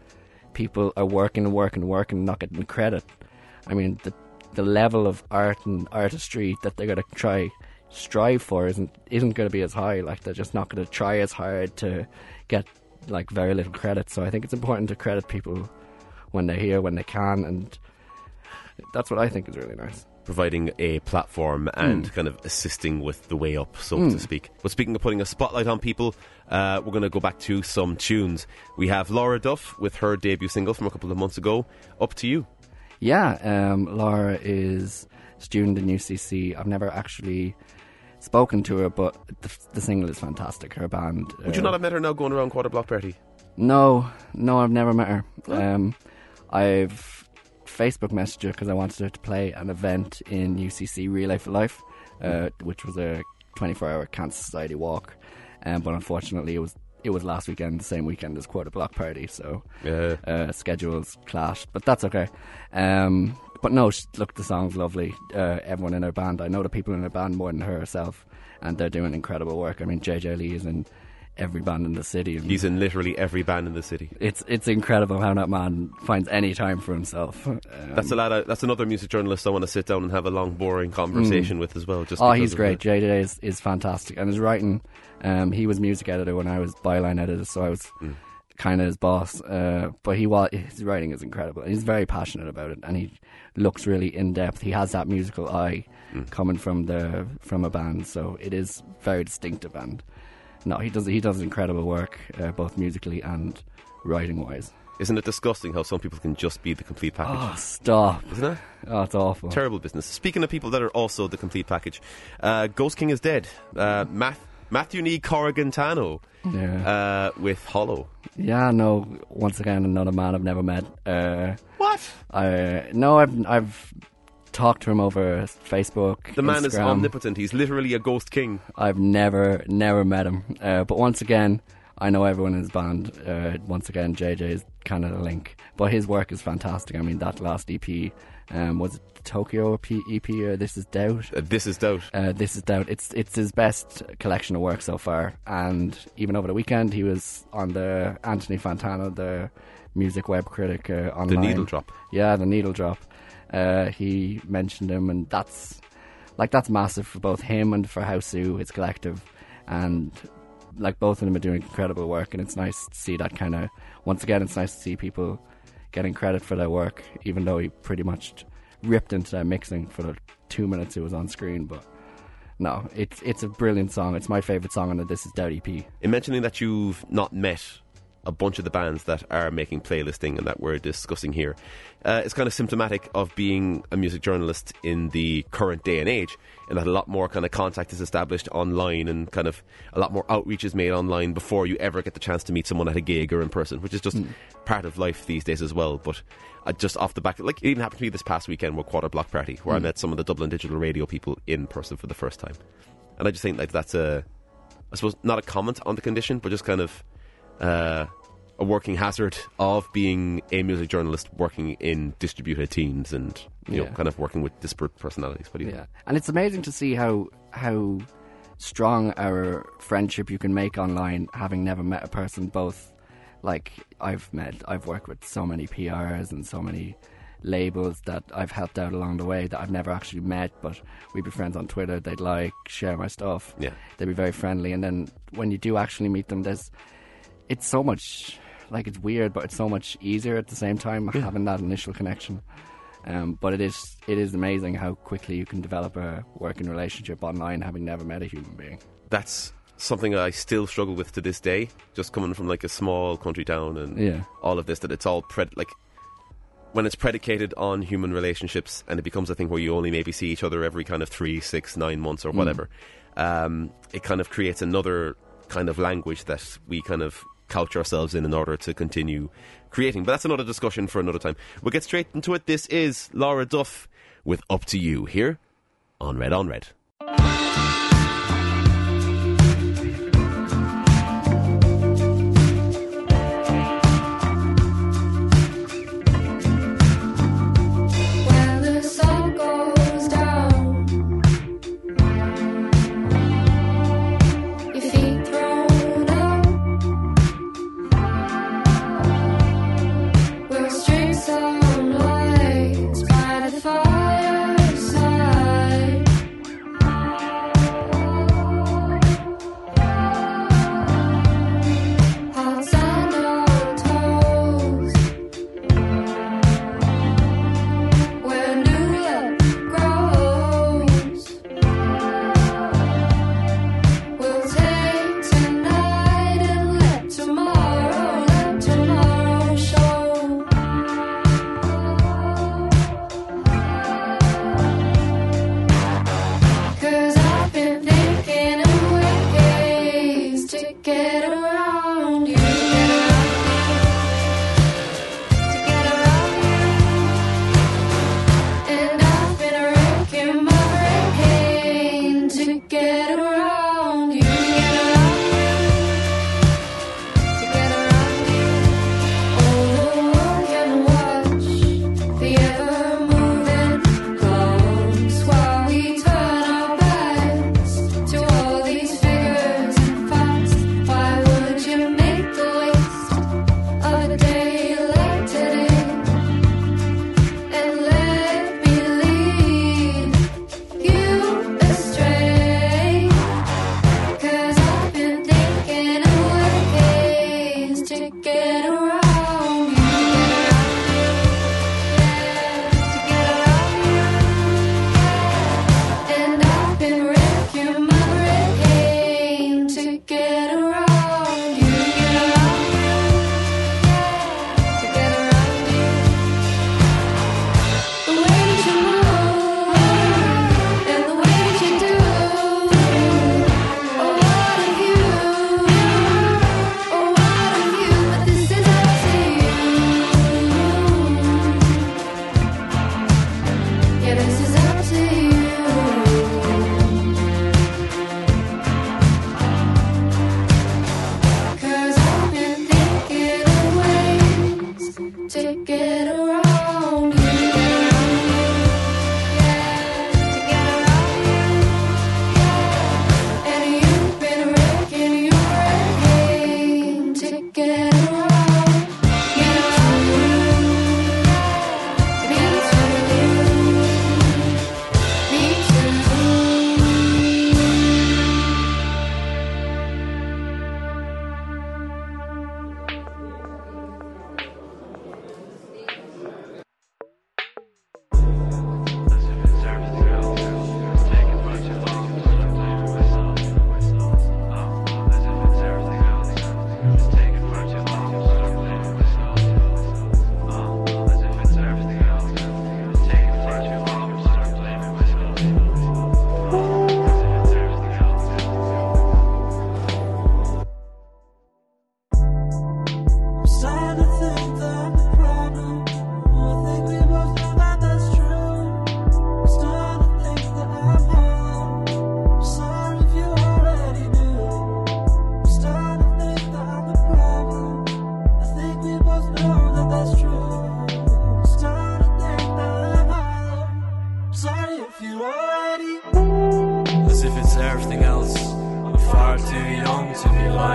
people are working and working and working and not getting credit I mean the the level of art and artistry that they're going to try strive for isn't isn't going to be as high. Like they're just not going to try as hard to get like very little credit. So I think it's important to credit people when they're here, when they can, and that's what I think is really nice. providing a platform and kind of assisting with the way up, so to speak. But speaking of putting a spotlight on people, uh, we're going to go back to some tunes. We have Laura Duff with her debut single from a couple of months ago. Up to you. Yeah, um, Laura is student in UCC. I've never actually spoken to her, but the, the single is fantastic. Her band. Would you uh, not have met her now going around Quarter Block Party? No, no, I've never met her. Um, I've Facebook messaged her because I wanted her to play an event in UCC Relay for Life, uh, which was a 24-hour Cancer Society walk. Um, but unfortunately, it was it was last weekend, the same weekend as Quarter Block Party, so Yeah. uh, schedules clashed. But that's okay. Um, but no, look, the song's lovely. Uh, everyone in her band, I know the people in her band more than her herself, and they're doing incredible work. I mean, JJ Lee is in every band in the city. And He's in literally every band in the city. it's it's incredible how that man finds any time for himself. Um, That's a lot of, that's another music journalist I want to sit down and have a long, boring conversation with as well. Just oh, because he's great. Jay JJ is, is fantastic, and his writing. Um, he was music editor when I was byline editor, so I was kind of his boss. Uh, but he was his writing is incredible. and He's very passionate about it, and he looks really in depth. He has that musical eye coming from the from a band, so it is very distinctive. And no, he does he does incredible work, uh, both musically and writing wise. Isn't it disgusting how some people can just be the complete package? Oh, stop! Isn't it? Oh, it's awful. Terrible business. Speaking of people that are also the complete package, uh, Ghost King is dead. Uh, Math- Matthew Nee Corrigantano yeah. uh, with Hollow. Yeah, no. Once again, another man I've never met. Uh, What? I no, I've I've talked to him over Facebook. The man is omnipotent. He's literally a ghost king. I've never never met him. Uh, but once again, I know everyone in his band. Uh, once again, JJ is kind of the link. But his work is fantastic. I mean, that last EP, Um, was it Tokyo EP or This Is Doubt? Uh, this is doubt. Uh, this is doubt. It's it's his best collection of work so far, and even over the weekend he was on the Anthony Fantano, the music web critic uh, The needle drop. Yeah, the needle drop. Uh, he mentioned him, and that's like that's massive for both him and for Hausu, his collective, and like both of them are doing incredible work, and it's nice to see that kind of. Once again, it's nice to see people getting credit for their work, even though he pretty much ripped into their mixing for the two minutes it was on screen. But no, it's it's a brilliant song. It's my favorite song on the This Is Doubt EP. In mentioning that you've not met a bunch of the bands that are making playlisting and that we're discussing here, uh, it's kind of symptomatic of being a music journalist in the current day and age, and that a lot more kind of contact is established online and kind of a lot more outreach is made online before you ever get the chance to meet someone at a gig or in person, which is just part of life these days as well. But uh, just off the back, like it even happened to me this past weekend with Quarter Block Party, where I met some of the Dublin Digital Radio people in person for the first time, and I just think like that's a I suppose not a comment on the condition, but just kind of uh, a working hazard of being a music journalist working in distributed teams and you know kind of working with disparate personalities. Do you Yeah, and it's amazing to see how how strong our friendship you can make online, having never met a person. Both, like I've met, I've worked with so many PRs and so many labels that I've helped out along the way that I've never actually met, but we'd be friends on Twitter. They'd like share my stuff. Yeah. they'd be very friendly, and then when you do actually meet them, there's it's so much like it's weird, but it's so much easier at the same time having that initial connection. Um, but it is it is amazing how quickly you can develop a working relationship online, having never met a human being. That's something I still struggle with to this day. Just coming from like a small country town and Yeah. all of this, that it's all pred- like when it's predicated on human relationships and it becomes a thing where you only maybe see each other every kind of three, six, nine months or whatever. Um, it kind of creates another kind of language that we kind of couch ourselves in in order to continue creating. But that's another discussion for another time. We'll get straight into it. This is Laura Duff with Up to You here on Red on Red.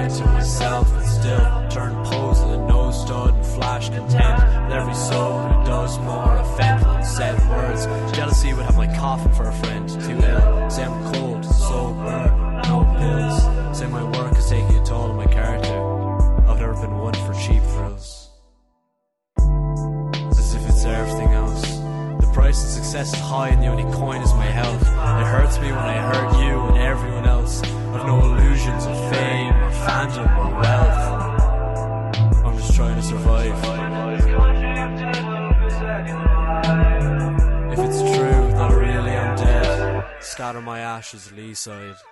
To myself and still ashes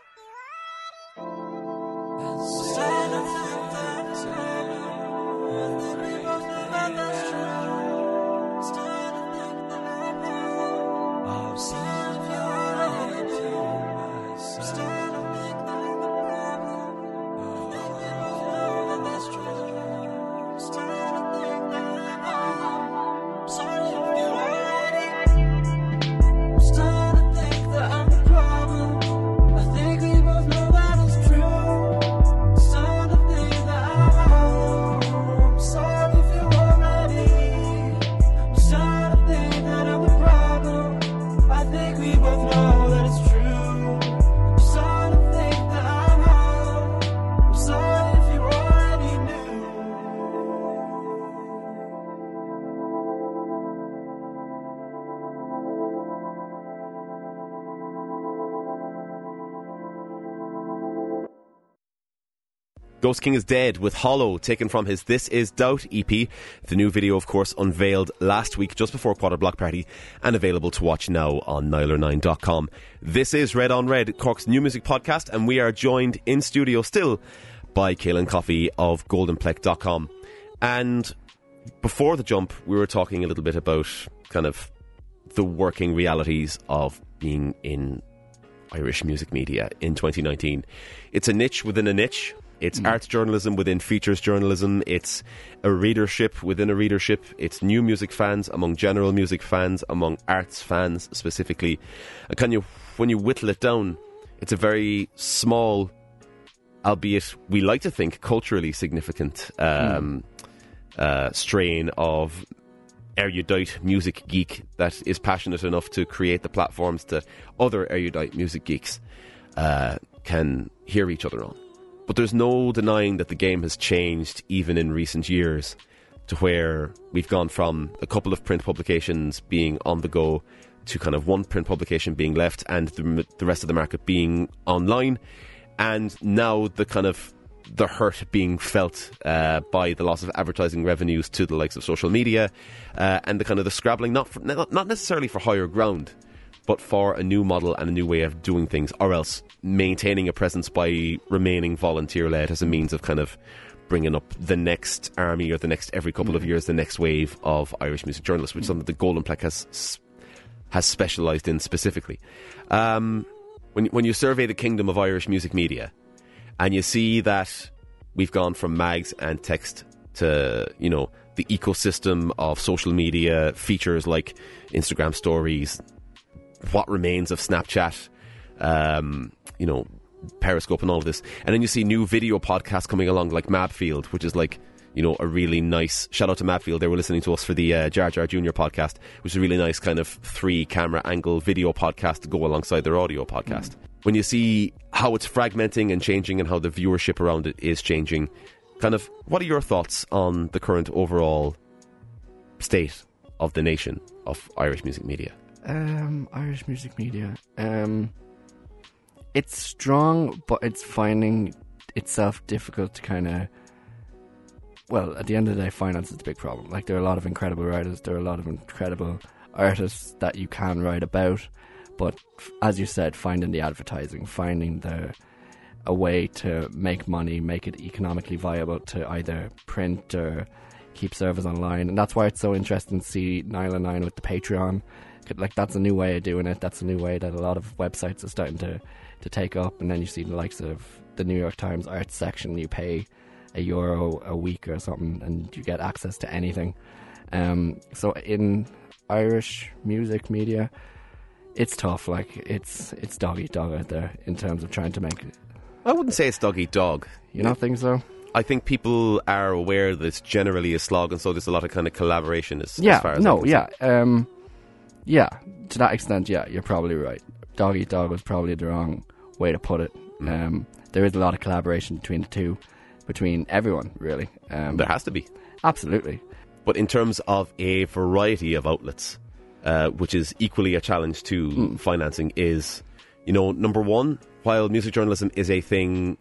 Ghost King is Dead with Hollow, taken from his This Is Doubt EP. The new video, of course, unveiled last week just before Quarter Block Party and available to watch now on Nialler9.com. This is Red on Red, Cork's new music podcast, and we are joined in studio still by Cailean Coffey of GoldenPlec.com. And before the jump, we were talking a little bit about kind of the working realities of being in Irish music media in 2019. It's a niche within a niche. It's arts journalism within features journalism. It's a readership within a readership. It's new music fans among general music fans, among arts fans specifically. And can you, when you whittle it down, it's a very small, albeit we like to think culturally significant um, uh, strain of erudite music geek that is passionate enough to create the platforms that other erudite music geeks uh, can hear each other on. But there's no denying that the game has changed even in recent years to where we've gone from a couple of print publications being on the go to kind of one print publication being left and the, the rest of the market being online. And now the kind of the hurt being felt uh, by the loss of advertising revenues to the likes of social media uh, and the kind of the scrabbling, not, for, not not necessarily for higher ground, but for a new model and a new way of doing things, or else maintaining a presence by remaining volunteer led as a means of kind of bringing up the next army or the next every couple of years the next wave of Irish music journalists, which is something the Golden Plec has has specialised in specifically. Um, when when you survey the kingdom of Irish music media, and you see that we've gone from mags and text to you know the ecosystem of social media features like Instagram stories, what remains of Snapchat, um, you know, Periscope and all of this. And then you see new video podcasts coming along like Mabfield, which is like, you know, a really nice shout out to Mabfield. They were listening to us for the uh, Jar Jar Junior podcast, which is a really nice kind of three camera angle video podcast to go alongside their audio podcast. When you see how it's fragmenting and changing and how the viewership around it is changing, kind of what are your thoughts on the current overall state of the nation of Irish music media? Um, Irish music media. Um, it's strong, but it's finding itself difficult to kind of. Well, at the end of the day, finance is a big problem. Like there are a lot of incredible writers, there are a lot of incredible artists that you can write about, but as you said, finding the advertising, finding the a way to make money, make it economically viable to either print or keep servers online, and that's why it's so interesting to see Nile Nine with the Patreon. Like that's a new way of doing it. That's a new way that a lot of websites are starting to to take up. And then you see the likes of the New York Times arts section. You pay a euro a week or something, and you get access to anything. Um, so in Irish music media, it's tough. Like it's it's dog eat dog out there in terms of trying to make. I wouldn't say it's dog eat dog. You don't think so? I think people are aware that it's generally a slog, and so there's a lot of kind of collaboration as, yeah. as far as no. Yeah. Um. Yeah. To that extent, yeah, you're probably right. Dog eat dog was probably the wrong way to put it. Mm. Um. There is a lot of collaboration between the two, between everyone, really. Um. There has to be. absolutely. But in terms of a variety of outlets, uh, which is equally a challenge to Hmm. financing, is, you know, number one, while music journalism is a thing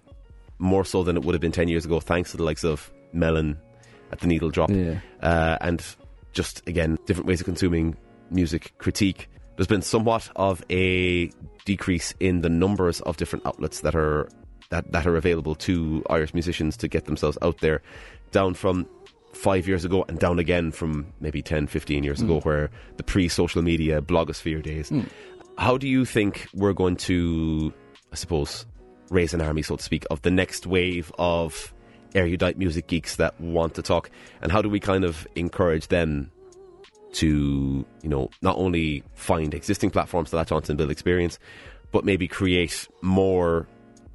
more so than it would have been 10 years ago, thanks to the likes of Melon at the Needle Drop, Yeah. uh, and just, again, different ways of consuming music critique, there's been somewhat of a decrease in the numbers of different outlets that are that, that are available to Irish musicians to get themselves out there, down from five years ago and down again from maybe 10, 15 years ago, hmm. where the pre social media blogosphere days. Hmm. How do you think we're going to, I suppose, raise an army, so to speak, of the next wave of erudite music geeks that want to talk? And how do we kind of encourage them to, you know, not only find existing platforms to latch onto and build experience, but maybe create more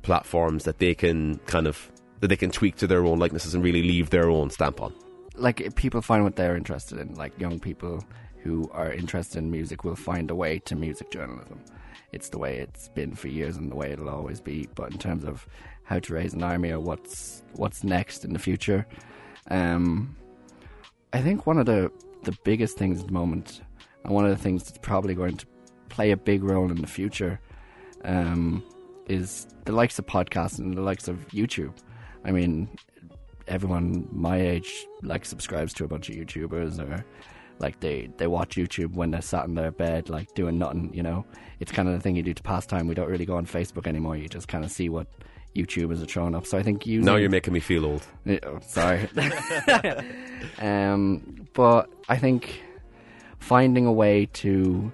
platforms that they can kind of that they can tweak to their own likenesses and really leave their own stamp on. like people find what they're interested in. Like young people who are interested in music will find a way to music journalism. It's the way it's been for years and the way it'll always be. But in terms of how to raise an army or what's what's next in the future, um, I think one of the the biggest things at the moment, and one of the things that's probably going to play a big role in the future, um, is the likes of podcasts and the likes of YouTube. I mean, everyone my age like subscribes to a bunch of YouTubers or like they they watch YouTube when they're sat in their bed like doing nothing. You know, it's kind of the thing you do to pass time. We don't really go on Facebook anymore. You just kind of see what YouTubers are showing up. So I think you. Now you're making me feel old. yeah, Oh, sorry. um, but I think finding a way to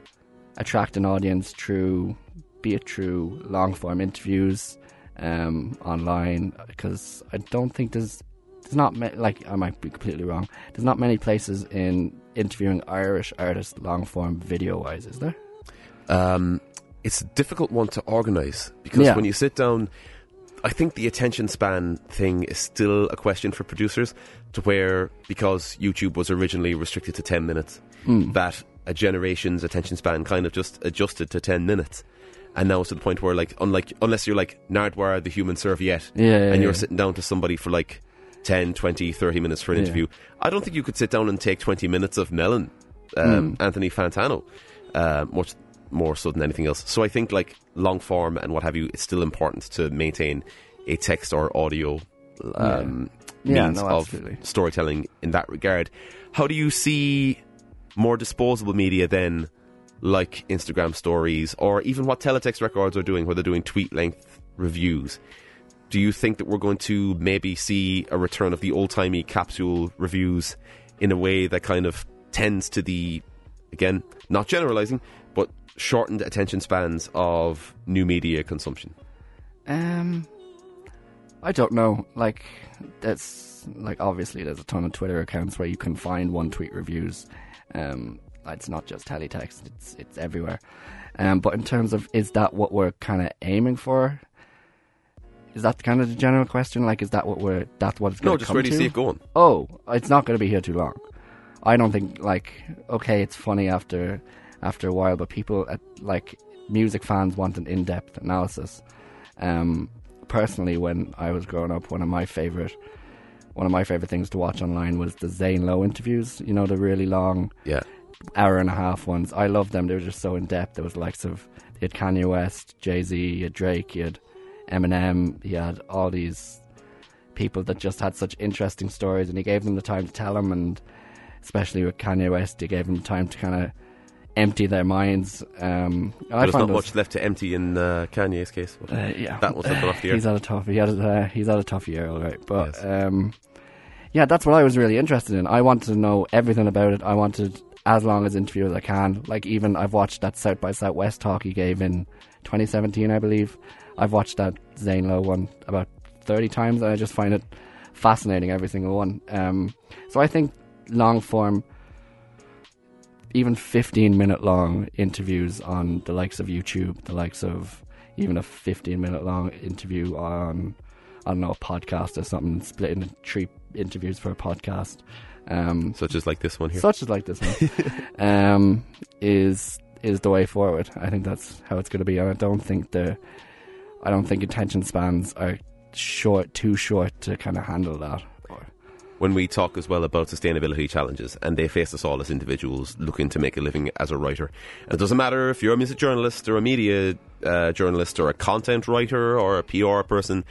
attract an audience through, be it through long form interviews um, online, because I don't think there's there's not ma- like I might be completely wrong. There's not many places in interviewing Irish artists long form video wise, is there? um, it's a difficult one to organise because Yeah. when you sit down, I think the attention span thing is still a question for producers. To where because YouTube was originally restricted to ten minutes, Hmm. that a generation's attention span kind of just adjusted to ten minutes. And now it's to the point where, like, unlike unless you're like Nardwuar, the human serviette, Yeah, yeah, and you're sitting down to somebody for like 10, 20, 30 minutes for an Yeah. interview, I don't think you could sit down and take 20 minutes of Melon, um, Hmm. Anthony Fantano, much more so than anything else. So I think like long form and what have you, it's still important to maintain a text or audio um, Yeah, means no, of storytelling in that regard. How do you see more disposable media then, like Instagram stories or even what Teletext Records are doing, where they're doing tweet length reviews? Do you think that we're going to maybe see a return of the old timey capsule reviews in a way that kind of tends to the, again, not generalizing, but shortened attention spans of new media consumption? Um, I don't know. Like, that's like obviously there's a ton of Twitter accounts where you can find one tweet reviews. Um, it's not just teletext; it's it's everywhere. Um, but in terms of is that what we're kind of aiming for? Is that kind of the general question? Like, is that what we're that's what it's going No, to just come where do you to? see it going? oh, it's not going to be here too long. I don't think like okay, it's funny after after a while, but people at, like music fans want an in-depth analysis. Um, personally, when I was growing up, one of my favorite one of my favorite things to watch online was the Zane Lowe interviews. You know, the really long Yeah. hour and a half ones. I loved them. They were just so in depth. There was the likes of you had Kanye West, Jay Z, you had Drake, you had Eminem. He had all these people that just had such interesting stories, and he gave them the time to tell them. And especially with Kanye West, he gave them time to kind of empty their minds. Um, There's not those- much left to empty in uh, Kanye's case. uh, yeah, That was off the air. He's had a tough. He had a, uh, he's had a tough year, all right. But Yes. um, yeah, that's what I was really interested in. I wanted to know everything about it. I wanted as long as interview as I can. Like even I've watched that South by Southwest talk he gave in 2017, I believe. I've watched that Zane Lowe one about 30 times, and I just find it fascinating every single one. Um, so I think long form even 15 minute long interviews on the likes of YouTube, the likes of even a 15 minute long interview on, I don't know, a podcast or something, split into three interviews for a podcast. Um, Such as like this one here. such as like this one, um, is is the way forward. I think that's how it's going to be, and I don't think the, I don't think attention spans are short, too short to kind of handle that. When we talk as well about sustainability challenges, and they face us all as individuals looking to make a living as a writer. And it doesn't matter if you're a music journalist or a media uh, journalist or a content writer or a PR person,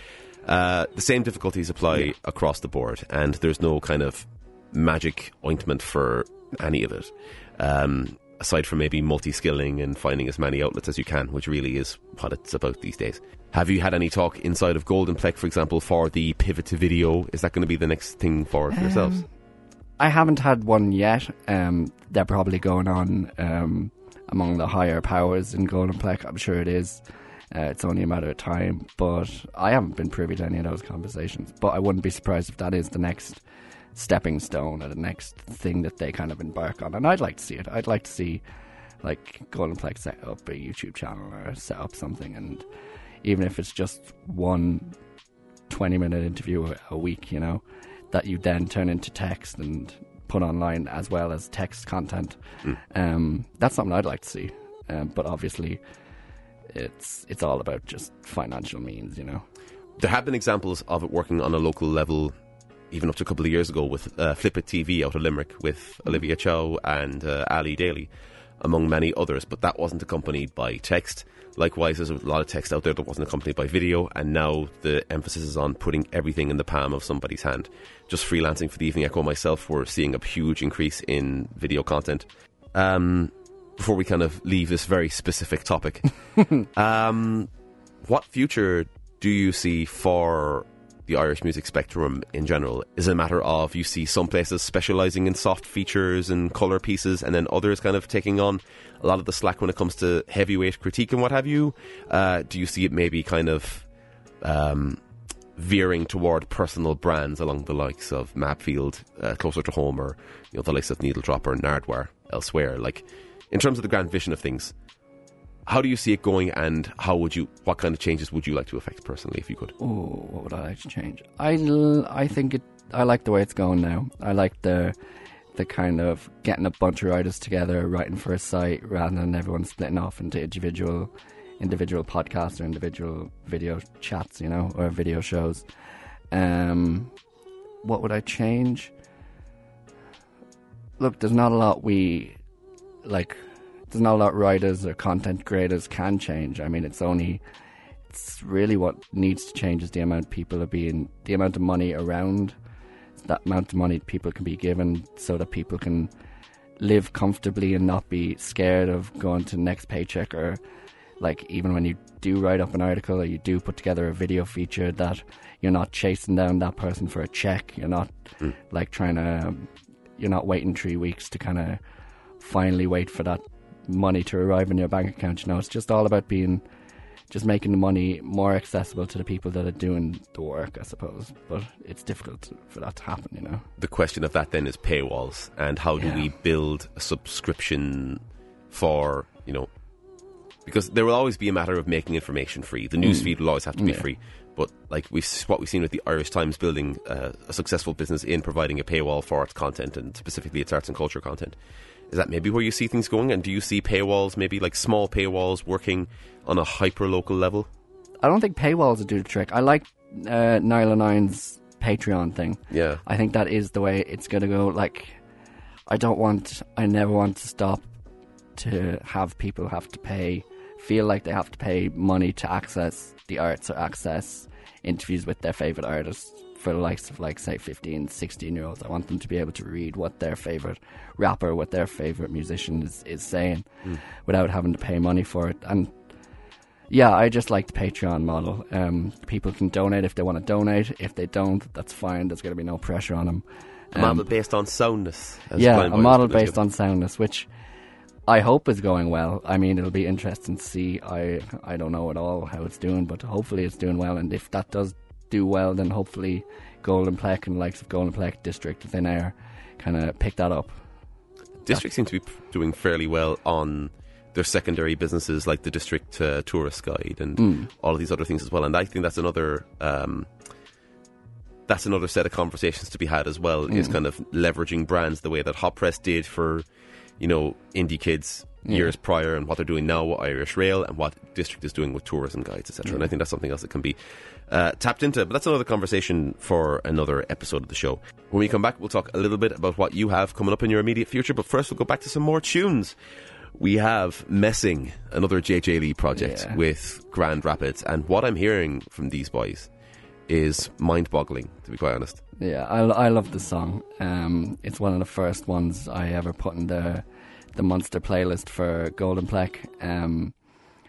uh, the same difficulties apply across the board, and there's no kind of magic ointment for any of it. Um, aside from maybe multi-skilling and finding as many outlets as you can, which really is what it's about these days. Have you had any talk inside of Golden Plec, for example, for the pivot to video? Is that going to be the next thing for yourselves? I haven't had one yet. Um, they're probably going on um, among the higher powers in Golden Plec. I'm sure it is. Uh, it's only a matter of time, but I haven't been privy to any of those conversations. But I wouldn't be surprised if that is the next stepping stone or the next thing that they kind of embark on. And I'd like to see it. I'd like to see like Golden Plex set up a YouTube channel or set up something, and even if it's just one 20 minute interview a, week, you know, that you then turn into text and put online as well as text content. Um, that's something I'd like to see. Um, but obviously, it's it's all about just financial means, you know. There have been examples of it working on a local level, even up to a couple of years ago, with uh, Flip It TV out of Limerick with Olivia Chow and uh, Ali Daly, among many others. But that wasn't accompanied by text. Likewise, there's a lot of text out there that wasn't accompanied by video, and now the emphasis is on putting everything in the palm of somebody's hand. Just freelancing for the Evening Echo myself, we're seeing a huge increase in video content. Um, before we kind of leave this very specific topic, um, what future do you see for the Irish music spectrum in general? Is it a matter of you see some places specialising in soft features and colour pieces, and then others kind of taking on a lot of the slack when it comes to heavyweight critique and what have you? Uh, do you see it maybe kind of um, veering toward personal brands along the likes of Mapfield, uh, closer to home, or you know the likes of Needle Drop or Nardwuar elsewhere? Like in terms of the grand vision of things, how do you see it going, and how would you? What kind of changes would you like to affect personally, if you could? Oh, what would I like to change? I, think it. I like the way it's going now. I like the the kind of getting a bunch of writers together, writing for a site, rather than everyone splitting off into individual individual podcasts or individual video chats, you know, or video shows. Um, what would I change? Look, there's not a lot we like. There's not a lot writers or content creators can change. I mean, it's only it's really what needs to change is the amount people are being the amount of money around. That amount of money people can be given so that people can live comfortably and not be scared of going to the next paycheck or like even when you do write up an article or you do put together a video feature that you're not chasing down that person for a check. You're not hmm. like trying to you're not waiting three weeks to kind of finally wait for that money to arrive in your bank account you know it's just all about being just making the money more accessible to the people that are doing the work, I suppose. But it's difficult for that to happen, you know. the question of that then is paywalls and how do Yeah. we build a subscription for you know because there will always be a matter of making information free the news feed will always have to be Mm. Yeah. free but like we've what we've seen with the Irish Times building uh, a successful business in providing a paywall for its content and specifically its arts and culture content is that maybe where you see things going and do you see paywalls maybe like small paywalls working on a hyper local level I don't think paywalls would do the trick. I like uh, Nialler9's Patreon thing. yeah I think that is the way it's going to go. Like, I don't want, I never want to stop to have people have to pay, feel like they have to pay money to access the arts or access interviews with their favourite artists. For the likes of, like, say, 15, 16 year olds, I want them to be able to read what their favourite rapper, what their favourite musician is, is saying without having to pay money for it. And yeah, I just like the Patreon model. Um, people can donate if they want to donate. If they don't, that's fine. There's going to be no pressure on them. a model based on soundness as Um, yeah, a model based on soundness, which I hope is going well. I mean, it'll be interesting to see. I I don't know at all how it's doing, but hopefully it's doing well. And if that does do well, then hopefully Golden Plec and the likes of Golden Plec District within Air kind of pick that up. District seem to be doing fairly well on their secondary businesses like the District uh, Tourist Guide and Mm. all of these other things as well. And I think that's another um, that's another set of conversations to be had as well. Is Mm. kind of leveraging brands the way that Hot Press did for you know indie kids years prior, and what they're doing now with Irish Rail, and what District is doing with tourism guides, etc. And I think that's something else that can be uh, tapped into. But that's another conversation for another episode of the show. When we come back, we'll talk a little bit about what you have coming up in your immediate future. But first, we'll go back to some more tunes. We have Messyng, another JJ Lee project Yeah. with Grand Rapids, and what I'm hearing from these boys is mind-boggling, to be quite honest. Yeah, I, I love the song. Um, it's one of the first ones I ever put in the the monster playlist for Golden Plec. Um,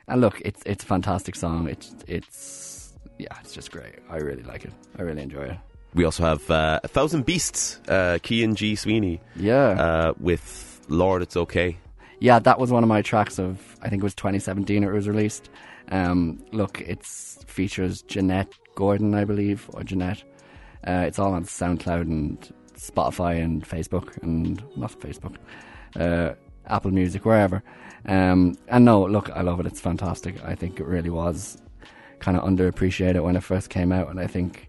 and look, it's it's a fantastic song. It's it's yeah, it's just great. I really like it. I really enjoy it. We also have uh, A Thousand Beasts, uh, Kean G. Sweeney, Yeah, uh, with Lord It's Okay. yeah, that was one of my tracks of I think it was 2017 it was released. Um, look, it's features Jeanette Gordon, I believe, or Jeanette. Uh, it's all on SoundCloud and Spotify and Facebook and not Facebook, uh, Apple Music, wherever. Um, and no, look, I love it. It's fantastic. I think it really was kind of underappreciated when it first came out, and I think.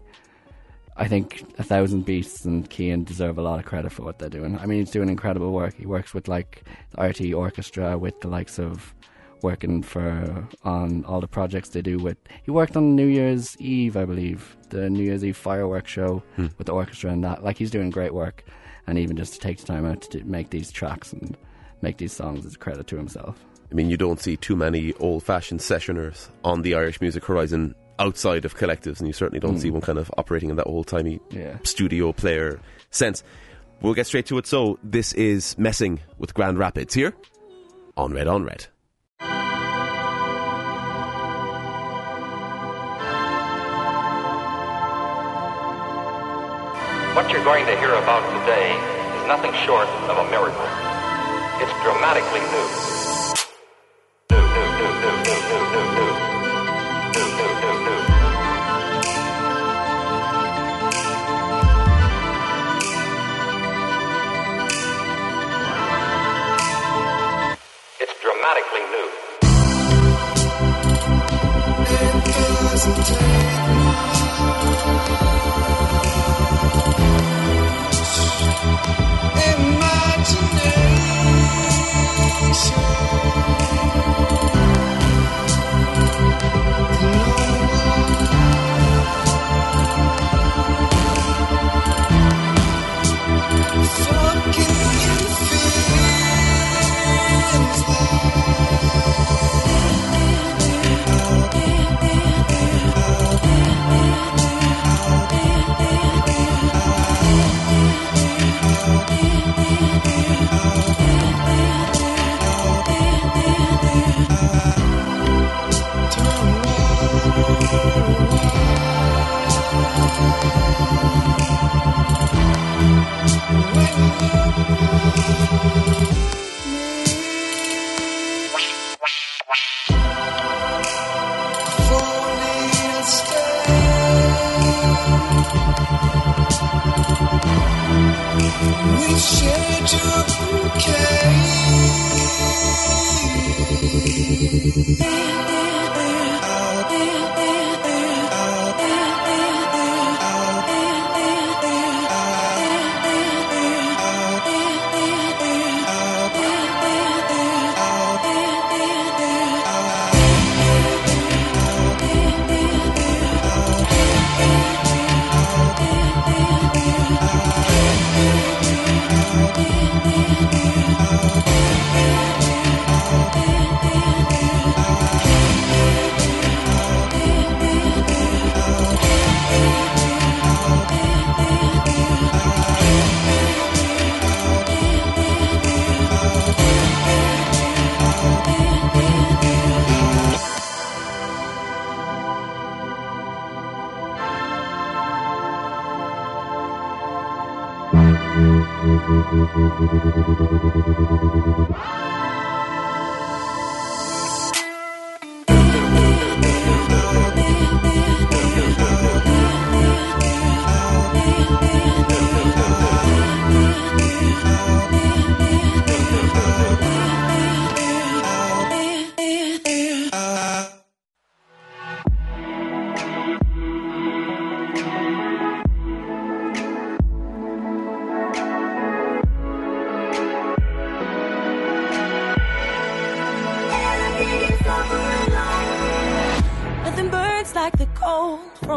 I think A Thousand Beasts and Kean deserve a lot of credit for what they're doing. I mean, he's doing incredible work. He works with like the RTÉ Orchestra, with the likes of working for on all the projects they do with. He worked on New Year's Eve, I believe, the New Year's Eve fireworks show hmm. with the orchestra and that. Like he's doing great work, and even just to take the time out to make these tracks and make these songs is a credit to himself. I mean, you don't see too many old-fashioned sessioners on the Irish music horizon outside of collectives, and you certainly don't see hmm. one kind of operating in that old-timey Yeah. studio player sense. We'll get straight to it. So, this is Messyng with Grand Rapids here on Red on Red. What you're going to hear about today is nothing short of a miracle. It's dramatically new. New, new, new, new, new,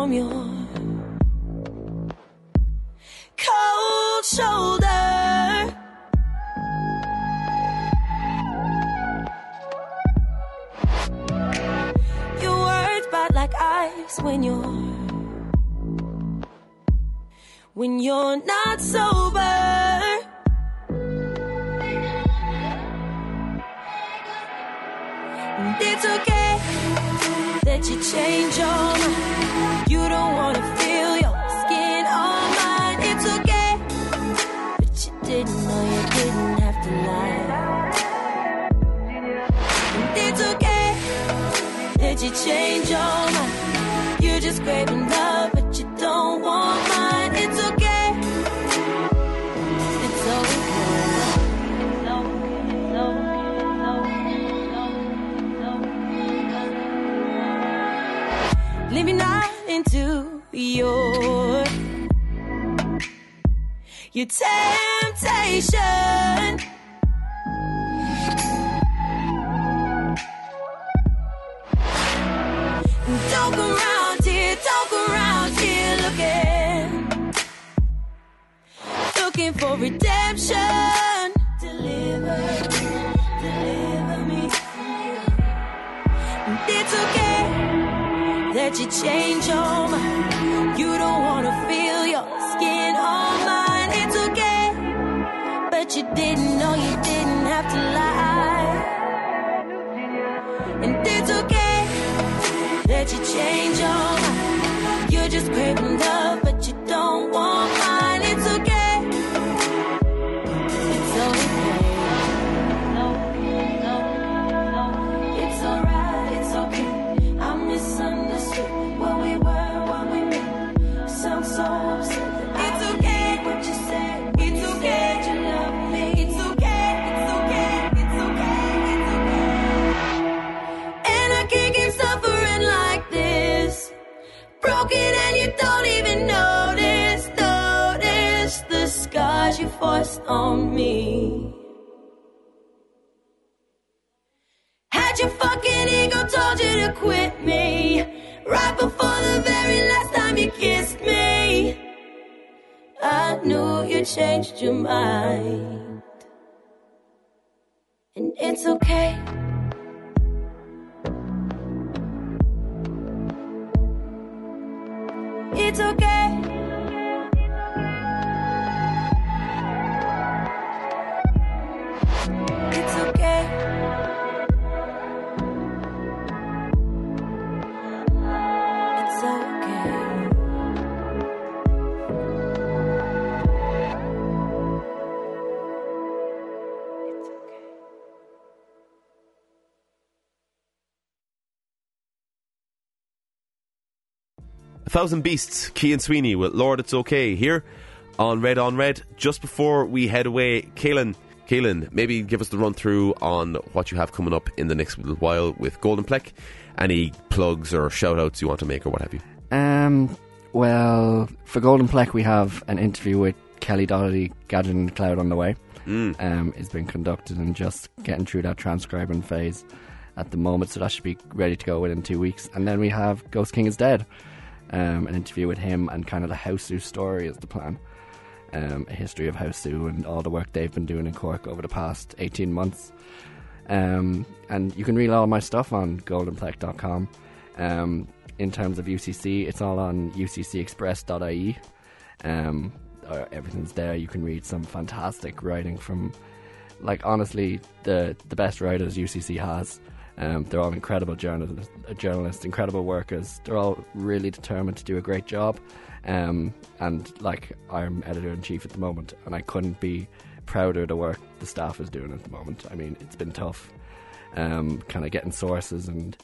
from your Broken and you don't even notice, notice the scars you forced on me. Had your fucking ego told you to quit me right before the very last time you kissed me. I knew you changed your mind. And it's okay. It's okay. Thousand Beasts, Kean Sweeney with Lord It's Okay here on Red on Red. Just before we head away, Cailean, Cailean, maybe give us the run through on what you have coming up in the next little while with Golden Plec. Any plugs or shout outs you want to make or what have you? Um, well, for Golden Plec, we have an interview with Kelly Doherty, Gadget and Cloud on the way. Mm. Um, it's been conducted and just getting through that transcribing phase at the moment, so that should be ready to go within two weeks. And then we have Ghostking is Dead, um, an interview with him and kind of the House story is the plan. Um, a history of House and all the work they've been doing in Cork over the past 18 months. Um, and you can read all my stuff on goldenplec.com. Um, in terms of UCC, it's all on uccexpress.ie. Um, uh, everything's there. You can read some fantastic writing from, like, honestly, the the best writers UCC has. Um, they're all incredible journalists, journalists, incredible workers. They're all really determined to do a great job. Um, and like, I'm editor in chief at the moment, and I couldn't be prouder of the work the staff is doing at the moment. I mean, it's been tough, um, kind of getting sources and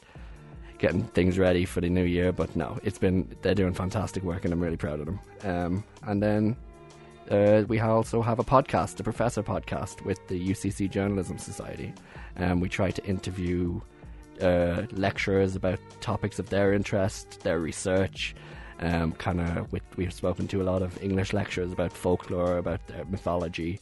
getting things ready for the new year. But no, it's been they're doing fantastic work, and I'm really proud of them. Um, and then uh, we also have a podcast, the Professor Podcast, with the UCC Journalism Society. Um, we try to interview uh, lecturers about topics of their interest, their research. Um, kind of, we've spoken to a lot of English lecturers about folklore, about their mythology,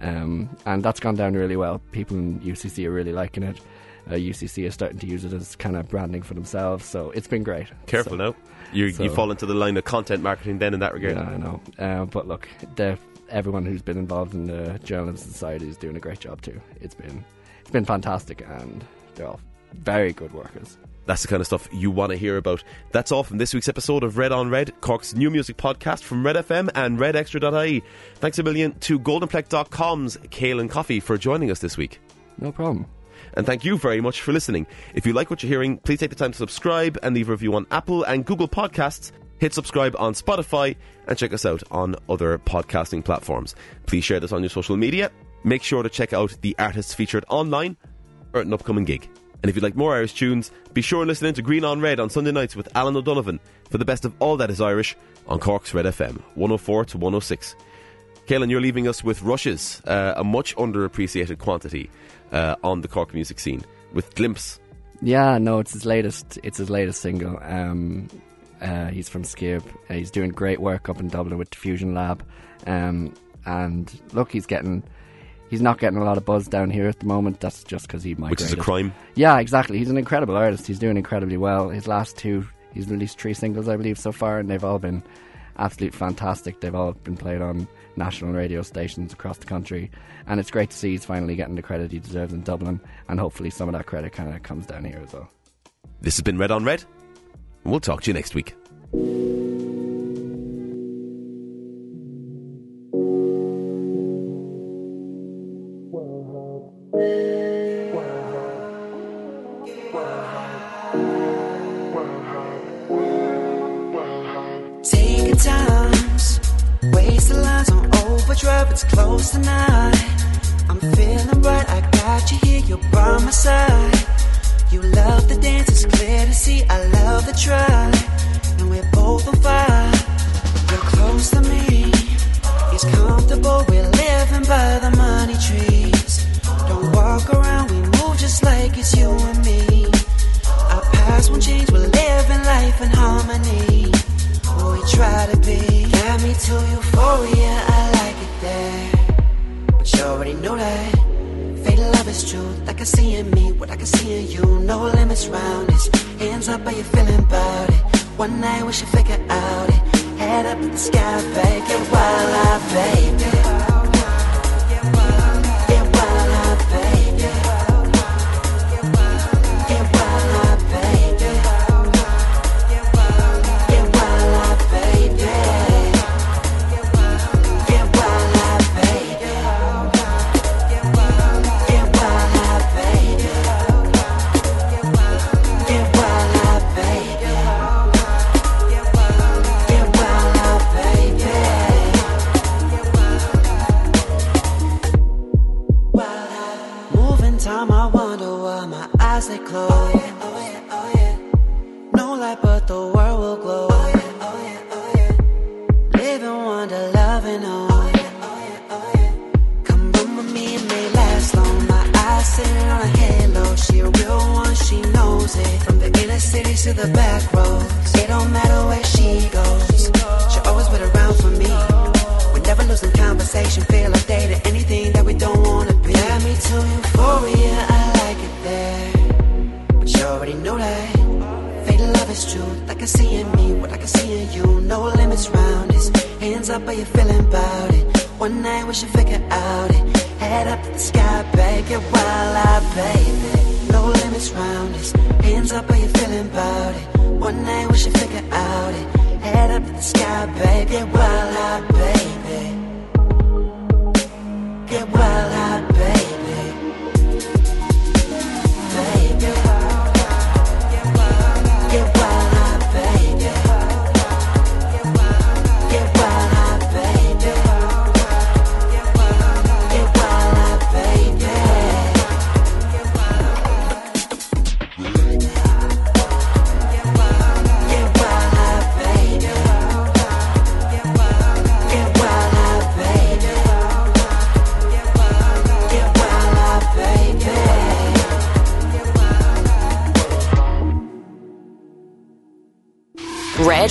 um, and that's gone down really well. People in UCC are really liking it. uh, UCC is starting to use it as kind of branding for themselves. So it's been great. Careful So- now. You, so- you fall into the line of content marketing then in that regard. Yeah, I know. Uh, but look, the, everyone who's been involved in the Journalism Society is doing a great job too. It's been it's been fantastic, and they're all very good workers. That's the kind of stuff you want to hear about. That's all from this week's episode of Red on Red, Cork's new music podcast from Red FM and RedExtra.ie. Thanks a million to GoldenPlec.com's Kale and Coffee for joining us this week. No problem. And thank you very much for listening. If you like what you're hearing, please take the time to subscribe and leave a review on Apple and Google Podcasts. Hit subscribe on Spotify and check us out on other podcasting platforms. Please share this on your social media. Make sure to check out the artists featured online or at an upcoming gig. And if you'd like more Irish tunes, be sure to listen in to Green on Red on Sunday nights with Alan O'Donovan for the best of all that is Irish on Cork's Red FM, 104 to 106. Cailean, you're leaving us with Rushes, uh, a much underappreciated quantity uh, on the Cork music scene, with Glimpse. Yeah, no, it's his latest. It's his latest single. Um, uh, he's from Skib. Uh, he's doing great work up in Dublin with Diffusion Lab. Um, and look, he's getting. He's not getting a lot of buzz down here at the moment. That's just because he migrated. Which is a crime. Yeah, exactly. He's an incredible artist. He's doing incredibly well. His last two, he's released three singles, I believe, so far, and they've all been absolute fantastic. They've all been played on national radio stations across the country, and it's great to see he's finally getting the credit he deserves in Dublin, and hopefully some of that credit kind of comes down here as well. This has been Red on Red, and we'll talk to you next week. Close tonight. I'm feeling right. I got you here. You're by my side. You love the dance. It's clear to see. I love the try, and we're both on fire. You're close to me. It's comfortable. We're living by the money trees. Don't walk around. We move just like it's you and me. Our past won't change. We're living life in harmony. Who we try to be. Got me to euphoria, Like see in me, what I can see in you. No limits round this. Hands up, how you feeling about it? One night we should figure out it. Head up to the sky, baby, Get wild baby.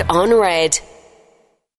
On Red.